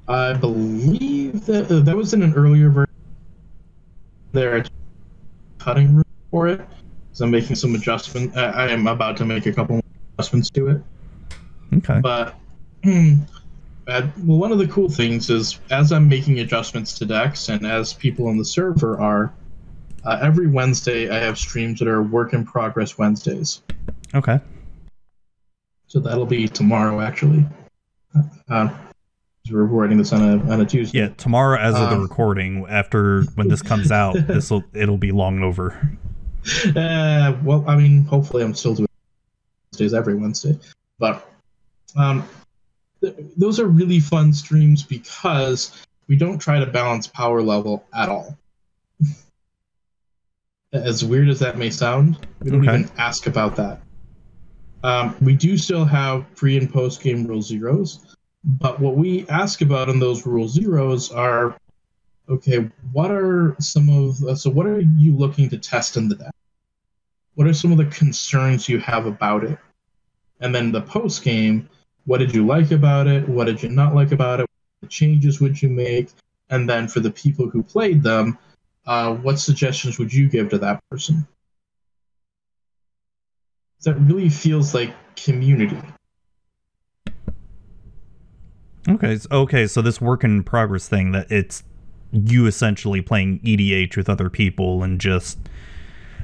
Speaker 2: I believe that uh, that was in an earlier version. There, cutting room for it because I'm making some adjustment. I, I am about to make a couple more adjustments to it.
Speaker 1: Okay.
Speaker 2: But uh, well, one of the cool things is as I'm making adjustments to decks and as people on the server are, uh, every Wednesday I have streams that are work in progress Wednesdays.
Speaker 1: Okay.
Speaker 2: So that'll be tomorrow, actually. Uh, we're recording this on a on a Tuesday.
Speaker 1: Yeah, tomorrow as of the
Speaker 2: Um,
Speaker 1: recording, after when this comes out, this will it'll be long over.
Speaker 2: Uh, well, I mean, hopefully I'm still doing Wednesdays every Wednesday, but um, th- those are really fun streams because we don't try to balance power level at all. as weird as that may sound, we don't
Speaker 1: Okay.
Speaker 2: even ask about that. Um, we do still have pre and post game rule zeros, but what we ask about in those rule zeros are okay, what are some of uh, so what are you looking to test in the deck? What are some of the concerns you have about it? And then the post game, what did you like about it? What did you not like about it? What changes would you make? And then for the people who played them, uh, what suggestions would you give to that person? That really feels like community.
Speaker 1: Okay. Okay. So this work in progress thing that it's you essentially playing EDH with other people and just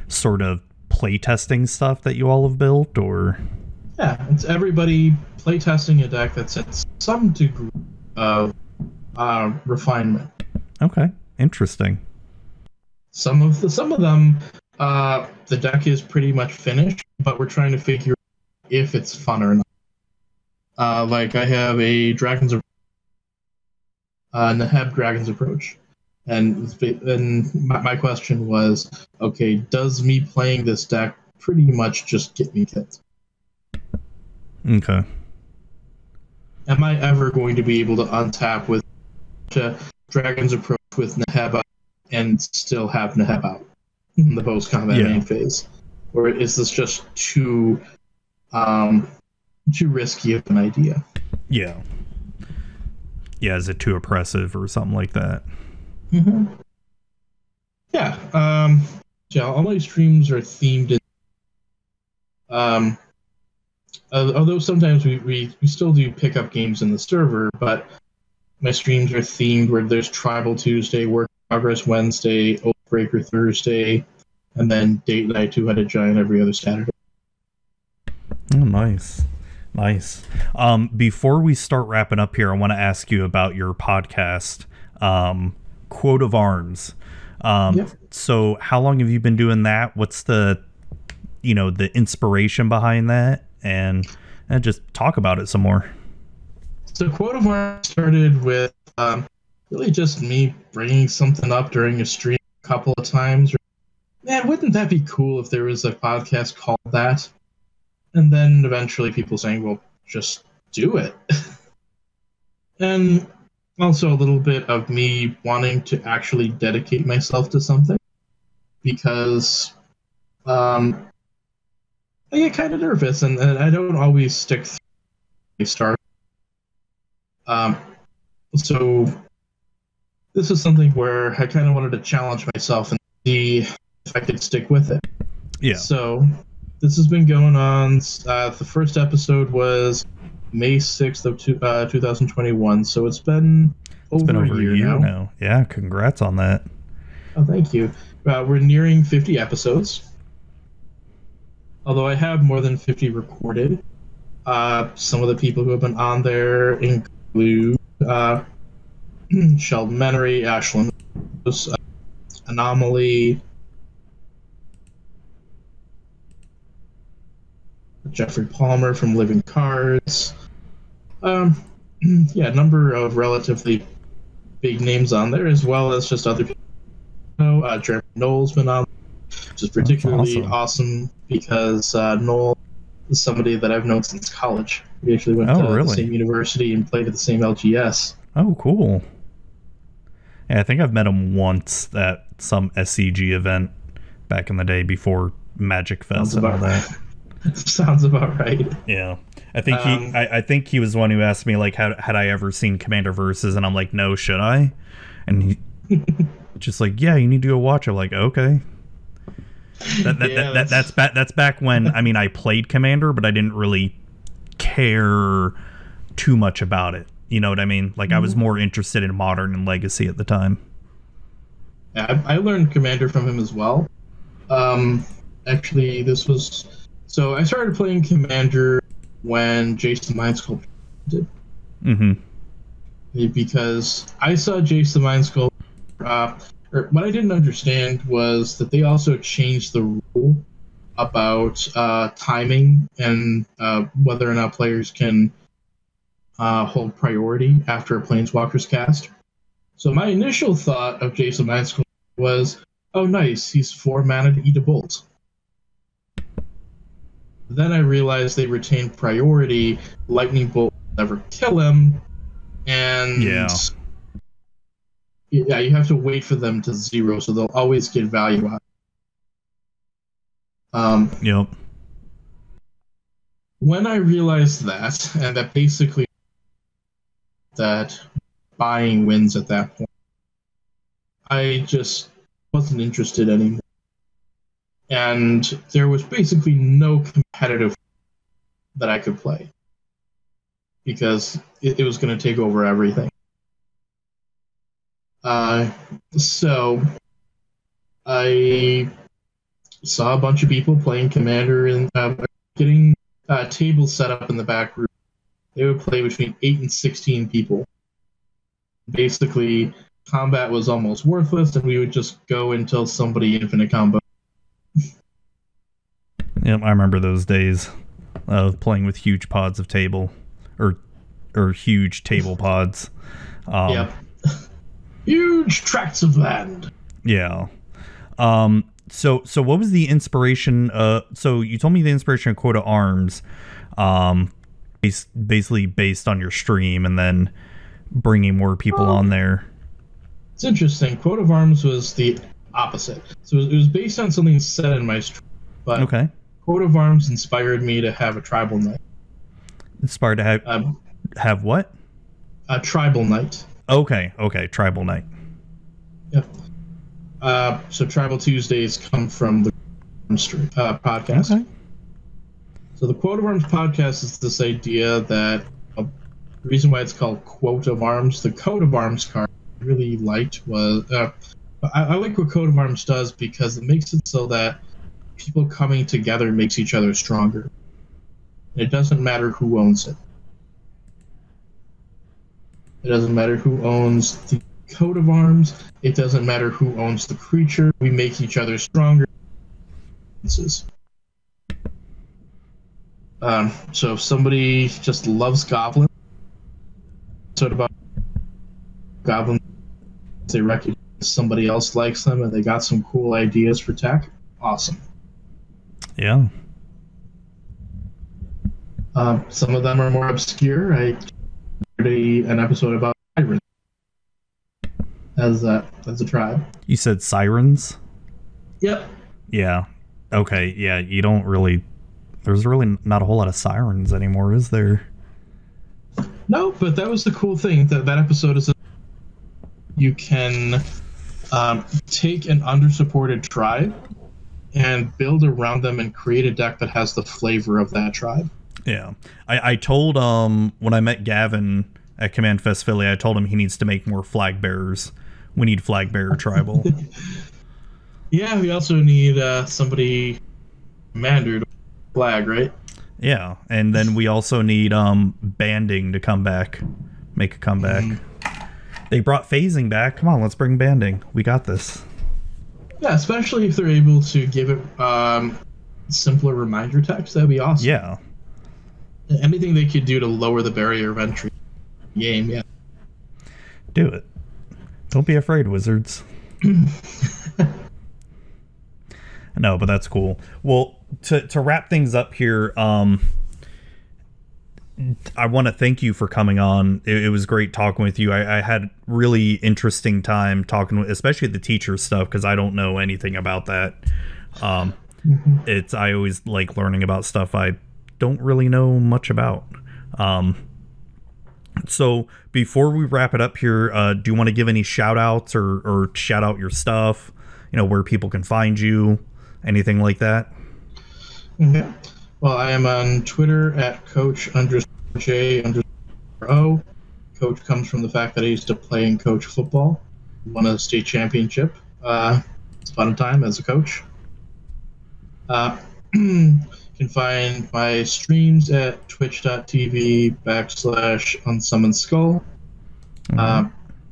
Speaker 1: sort of playtesting stuff that you all have built, or
Speaker 2: Yeah, it's everybody playtesting a deck that's at some degree of uh, refinement.
Speaker 1: okay, interesting.
Speaker 2: Some of the some of them, uh, the deck is pretty much finished, but we're trying to figure if it's fun or not. Uh, like I have a Dragons of uh, Neheb Dragons approach, and and my, my question was, okay, does me playing this deck pretty much just get me killed?
Speaker 1: Okay.
Speaker 2: Am I ever going to be able to untap with Dragon's approach with Neheb out and still have Neheb out in the post combat
Speaker 1: Yeah.
Speaker 2: main phase? Or is this just too um too risky of an idea?
Speaker 1: Yeah. Yeah. Is it too oppressive or something like that?
Speaker 2: Mm-hmm. Yeah. Um yeah, all my streams are themed in um uh, although sometimes we, we, we still do pick up games in the server, but my streams are themed where there's Tribal Tuesday, Work Progress Wednesday, Oathbreaker Thursday, and then Date Night Two Headed Giant every other Saturday.
Speaker 1: Oh, nice. Nice. Um, before we start wrapping up here, I want to ask you about your podcast, um, Quote of Arms. Um,
Speaker 2: Yep.
Speaker 1: So, how long have you been doing that? What's the, you know, the inspiration behind that? And, and just talk about it some more.
Speaker 2: So Quote of Arms started with um, really just me bringing something up during a stream a couple of times. Man, wouldn't that be cool if there was a podcast called that? And then eventually people saying, well, just do it. and also a little bit of me wanting to actually dedicate myself to something because um, I get kind of nervous and, and I don't always stick through a start. Um, so this is something where I kind of wanted to challenge myself and if I could stick with it.
Speaker 1: Yeah.
Speaker 2: So this has been going on. Uh, the first episode was May sixth of two, uh, 2021. So it's been over,
Speaker 1: It's been over
Speaker 2: a year, now.
Speaker 1: now. Yeah. Congrats on that.
Speaker 2: Oh, thank you. Uh, we're nearing 50 episodes. Although I have more than 50 recorded. Uh, some of the people who have been on there include uh, Sheldon Menery, Ashlyn, uh, Anomaly, Jeffrey Palmer from Living Cards. Um, yeah, a number of relatively big names on there, as well as just other people. know, Uh, Jeremy Knowles been on, which is particularly
Speaker 1: awesome.
Speaker 2: awesome. because uh, Noel is somebody that I've known since college. We actually went
Speaker 1: Oh,
Speaker 2: to
Speaker 1: really?
Speaker 2: the same university and played at the same LGS.
Speaker 1: Oh, cool. Yeah, I think I've met him once at some SCG event back in the day before Magic Fest and all that.
Speaker 2: Sounds about right.
Speaker 1: Yeah, I think
Speaker 2: Um,
Speaker 1: he. I, I think he was the one who asked me like, had had I ever seen Commander Versus, and I'm like, no, should I? And he just like, yeah, you need to go watch it. I'm like, okay. That, that,
Speaker 2: Yeah,
Speaker 1: that,
Speaker 2: that's-
Speaker 1: that's back. That's back when I mean I played Commander, but I didn't really care too much about it. You know what I mean? Like I was
Speaker 2: Mm-hmm.
Speaker 1: more interested in Modern and Legacy at the time.
Speaker 2: Yeah, I, I learned Commander from him as well. Um, actually, this was so I started playing Commander when Jace, the Mind Sculptor did
Speaker 1: hmm
Speaker 2: because I saw Jace, the Mind Sculptor. Uh, or what I didn't understand was that they also changed the rule about uh, timing and uh, whether or not players can uh, hold priority after a Planeswalker's cast. So my initial thought of Jace, the Mind Sculptor was, oh, nice, he's four mana to eat a bolt. Then I realized they retain priority. Lightning bolt will never kill him, and
Speaker 1: Yeah.
Speaker 2: yeah, you have to wait for them to zero, so they'll always get value out. Um,
Speaker 1: Yep.
Speaker 2: when I realized that, and that basically that buying wins at that point, I just wasn't interested anymore. And there was basically no competitive that I could play because it, it was going to take over everything. Uh, so I saw a bunch of people playing Commander and uh, getting uh, tables set up in the back room. They would play between 8 and 16 people. Basically, combat was almost worthless, and we would just go until somebody infinite combo.
Speaker 1: Yep. I remember those days of playing with huge pods of table, or or huge table pods. Um,
Speaker 2: yep. Huge tracts of land.
Speaker 1: Yeah. Um. So so what was the inspiration? Uh. So you told me the inspiration of Quote of Arms, um, bas- basically based on your stream, and then bringing more people
Speaker 2: Oh.
Speaker 1: on there.
Speaker 2: It's interesting. Quote of Arms was the opposite. So it was, it was based on something said in my stream, but
Speaker 1: Okay.
Speaker 2: Quote of Arms inspired me to have a tribal knight.
Speaker 1: Inspired to have
Speaker 2: Um,
Speaker 1: have what?
Speaker 2: a tribal knight.
Speaker 1: Okay. Okay. Tribal Knight.
Speaker 2: Yep. Uh, so Tribal Tuesdays come from the uh, podcast.
Speaker 1: Okay.
Speaker 2: So the Quote of Arms podcast is this idea that uh, the reason why it's called Quote of Arms, the Coat of Arms card I really liked was uh, I, I like what Coat of Arms does because it makes it so that people coming together makes each other stronger. It doesn't matter who owns it. It doesn't matter who owns the coat of arms. It doesn't matter who owns the creature. We make each other stronger. Um, so if somebody just loves goblin, sort about goblins, they recognize somebody else likes them and they got some cool ideas for tech. Awesome.
Speaker 1: Yeah.
Speaker 2: Um, some of them are more obscure. I did a, an episode about sirens as a as a tribe.
Speaker 1: You said sirens.
Speaker 2: Yep.
Speaker 1: Yeah. Okay. Yeah. You don't really. There's really not a whole lot of sirens anymore, is there?
Speaker 2: No, but that was the cool thing. That that episode is you can um, take an undersupported tribe and build around them and create a deck that has the flavor of that tribe.
Speaker 1: Yeah. I, I told um when I met Gavin at CommandFest Philly, I told him he needs to make more flag bearers. We need flag bearer tribal.
Speaker 2: Yeah, we also need uh, somebody commander to flag, right?
Speaker 1: yeah. And then we also need um banding to come back. Make a comeback. They brought phasing back. Come on, let's bring banding. We got this.
Speaker 2: Yeah, especially if they're able to give it um, simpler reminder text, that'd be awesome.
Speaker 1: Yeah.
Speaker 2: Anything they could do to lower the barrier of entry game, yeah.
Speaker 1: Do it. Don't be afraid, wizards. no, but that's cool. Well, to to wrap things up here, um I want to thank you for coming on. It, it was great talking with you. I, I had really interesting time talking, with, especially the teacher stuff, because I don't know anything about that. Um, it's I always like learning about stuff I don't really know much about. Um, so before we wrap it up here, uh, do you want to give any shout outs or, or shout out your stuff? You know, where people can find you, anything like that?
Speaker 2: Okay. Well, I am on Twitter at coach underscore J underscore O. Coach comes from the fact that I used to play and coach football. Won a state championship. Uh, it's a fun time as a coach. Uh, you can find my streams at twitch.tv backslash unsummoned skull. Uh,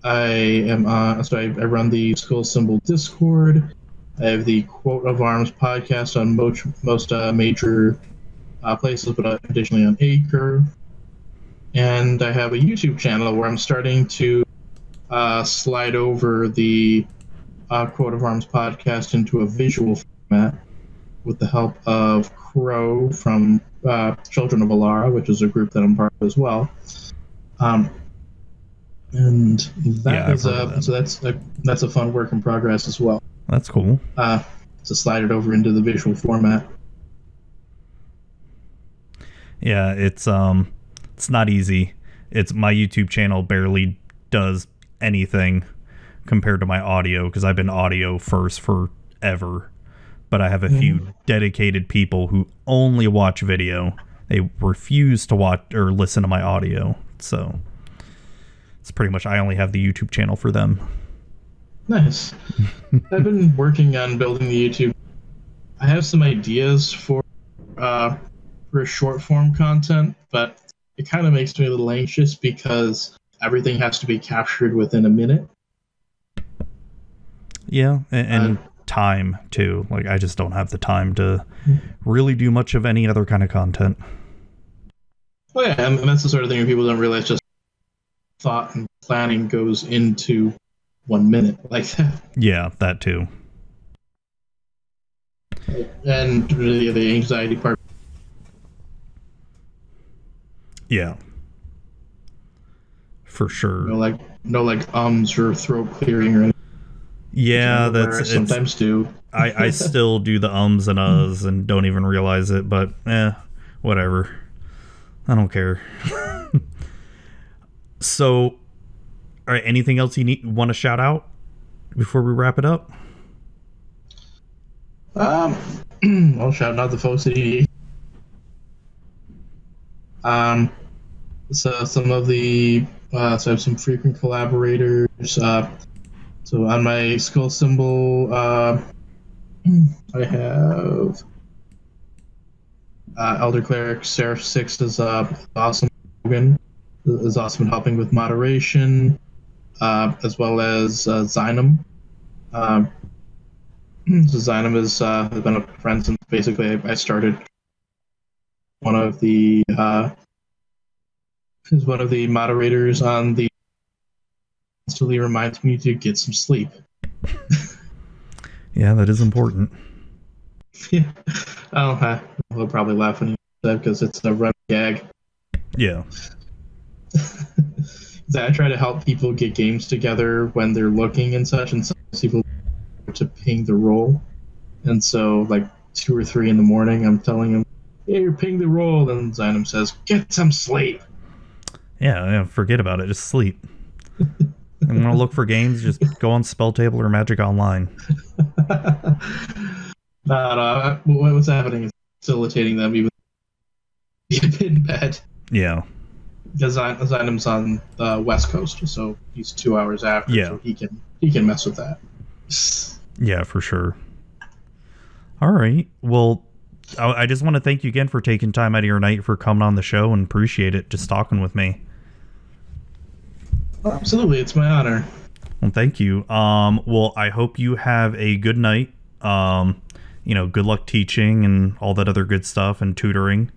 Speaker 2: I am uh, sorry, I run the Skull Symbol Discord. I have the Quote of Arms podcast on most, most uh, major uh, places, but additionally on Acre. And I have a YouTube channel where I'm starting to uh, slide over the uh, Quote of Arms podcast into a visual format with the help of Crow from uh, Children of Alara, which is a group that I'm part of as well. Um, and that
Speaker 1: Yeah,
Speaker 2: is a
Speaker 1: them.
Speaker 2: so that's a, that's a fun work in progress as well.
Speaker 1: That's cool.
Speaker 2: Uh, to slide it over into the visual format.
Speaker 1: Yeah, it's um it's not easy. It's my YouTube channel barely does anything compared to my audio because I've been audio first forever. But I have a few dedicated people who only watch video. They refuse to watch or listen to my audio. So it's pretty much I only have the YouTube channel for them.
Speaker 2: Nice. I've been working on building the YouTube. I have some ideas for uh, for short form content, but it kind of makes me a little anxious because everything has to be captured within a minute.
Speaker 1: Yeah, and, and
Speaker 2: Uh,
Speaker 1: time too. Like I just don't have the time to really do much of any other kind of content.
Speaker 2: Oh yeah, and, that's the sort of thing people don't realize. Just thought and planning goes into one minute like that,
Speaker 1: Yeah, that too.
Speaker 2: and really the anxiety part.
Speaker 1: Yeah. For sure.
Speaker 2: No like no like ums or throat clearing or anything.
Speaker 1: Yeah,
Speaker 2: I
Speaker 1: that's it's,
Speaker 2: sometimes do.
Speaker 1: I I still do the ums and uhs and don't even realize it, but eh, whatever. I don't care. so, all right. Anything else you need want to shout out before we wrap it up?
Speaker 2: Um, well, shout out the folks at ED. Um, so some of the uh, so I have some frequent collaborators. Uh, so on my skull symbol, uh, I have uh, Elder Cleric Seraph Six is uh, awesome. Logan is awesome at helping with moderation, uh, as well as uh, Zynum. Um, so Zynum uh, has been a friend since basically I started. One of the uh, is one of the moderators on the. Constantly reminds me to get some sleep.
Speaker 1: Yeah, that is important.
Speaker 2: yeah, oh, uh, he'll probably laugh when he said that because it's a run gag.
Speaker 1: Yeah.
Speaker 2: I try to help people get games together when they're looking and such, and sometimes people to ping the roll, and so like two or three in the morning, I'm telling them, "Yeah, you're ping the roll," and Zynum says, "Get some sleep."
Speaker 1: Yeah, yeah, forget about it. Just sleep. and want to look for games? Just go on SpellTable or Magic Online.
Speaker 2: But uh, what's happening is facilitating them even in bed.
Speaker 1: Yeah,
Speaker 2: Because Zynum's on the west coast, so he's two hours after.
Speaker 1: Yeah.
Speaker 2: so he can he can mess with that.
Speaker 1: yeah, for sure. All right. Well, I, I just want to thank you again for taking time out of your night for coming on the show and appreciate it. Just talking with me.
Speaker 2: Absolutely, it's my honor.
Speaker 1: Well, thank you. Um, well, I hope you have a good night. Um, you know, good luck teaching and all that other good stuff and tutoring.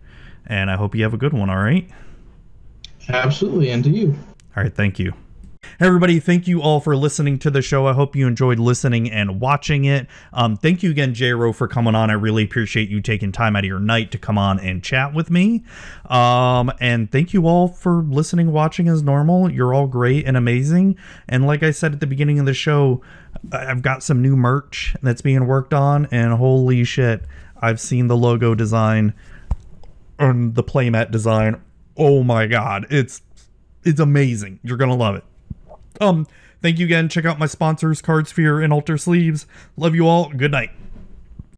Speaker 1: And I hope you have a good one. All right.
Speaker 2: Absolutely, and to you.
Speaker 1: All right, thank you. Everybody, thank you all for listening to the show. I hope you enjoyed listening and watching it. Um, thank you again, J-Ro, for coming on. I really appreciate you taking time out of your night to come on and chat with me. Um, and thank you all for listening, watching as normal. You're all great and amazing. And like I said at the beginning of the show, I've got some new merch that's being worked on, and holy shit, I've seen the logo design and the playmat design. Oh my god, it's it's amazing. You're gonna love it. Um, thank you again. Check out my sponsors, CardSphere and Alter Sleeves. Love you all. Good night.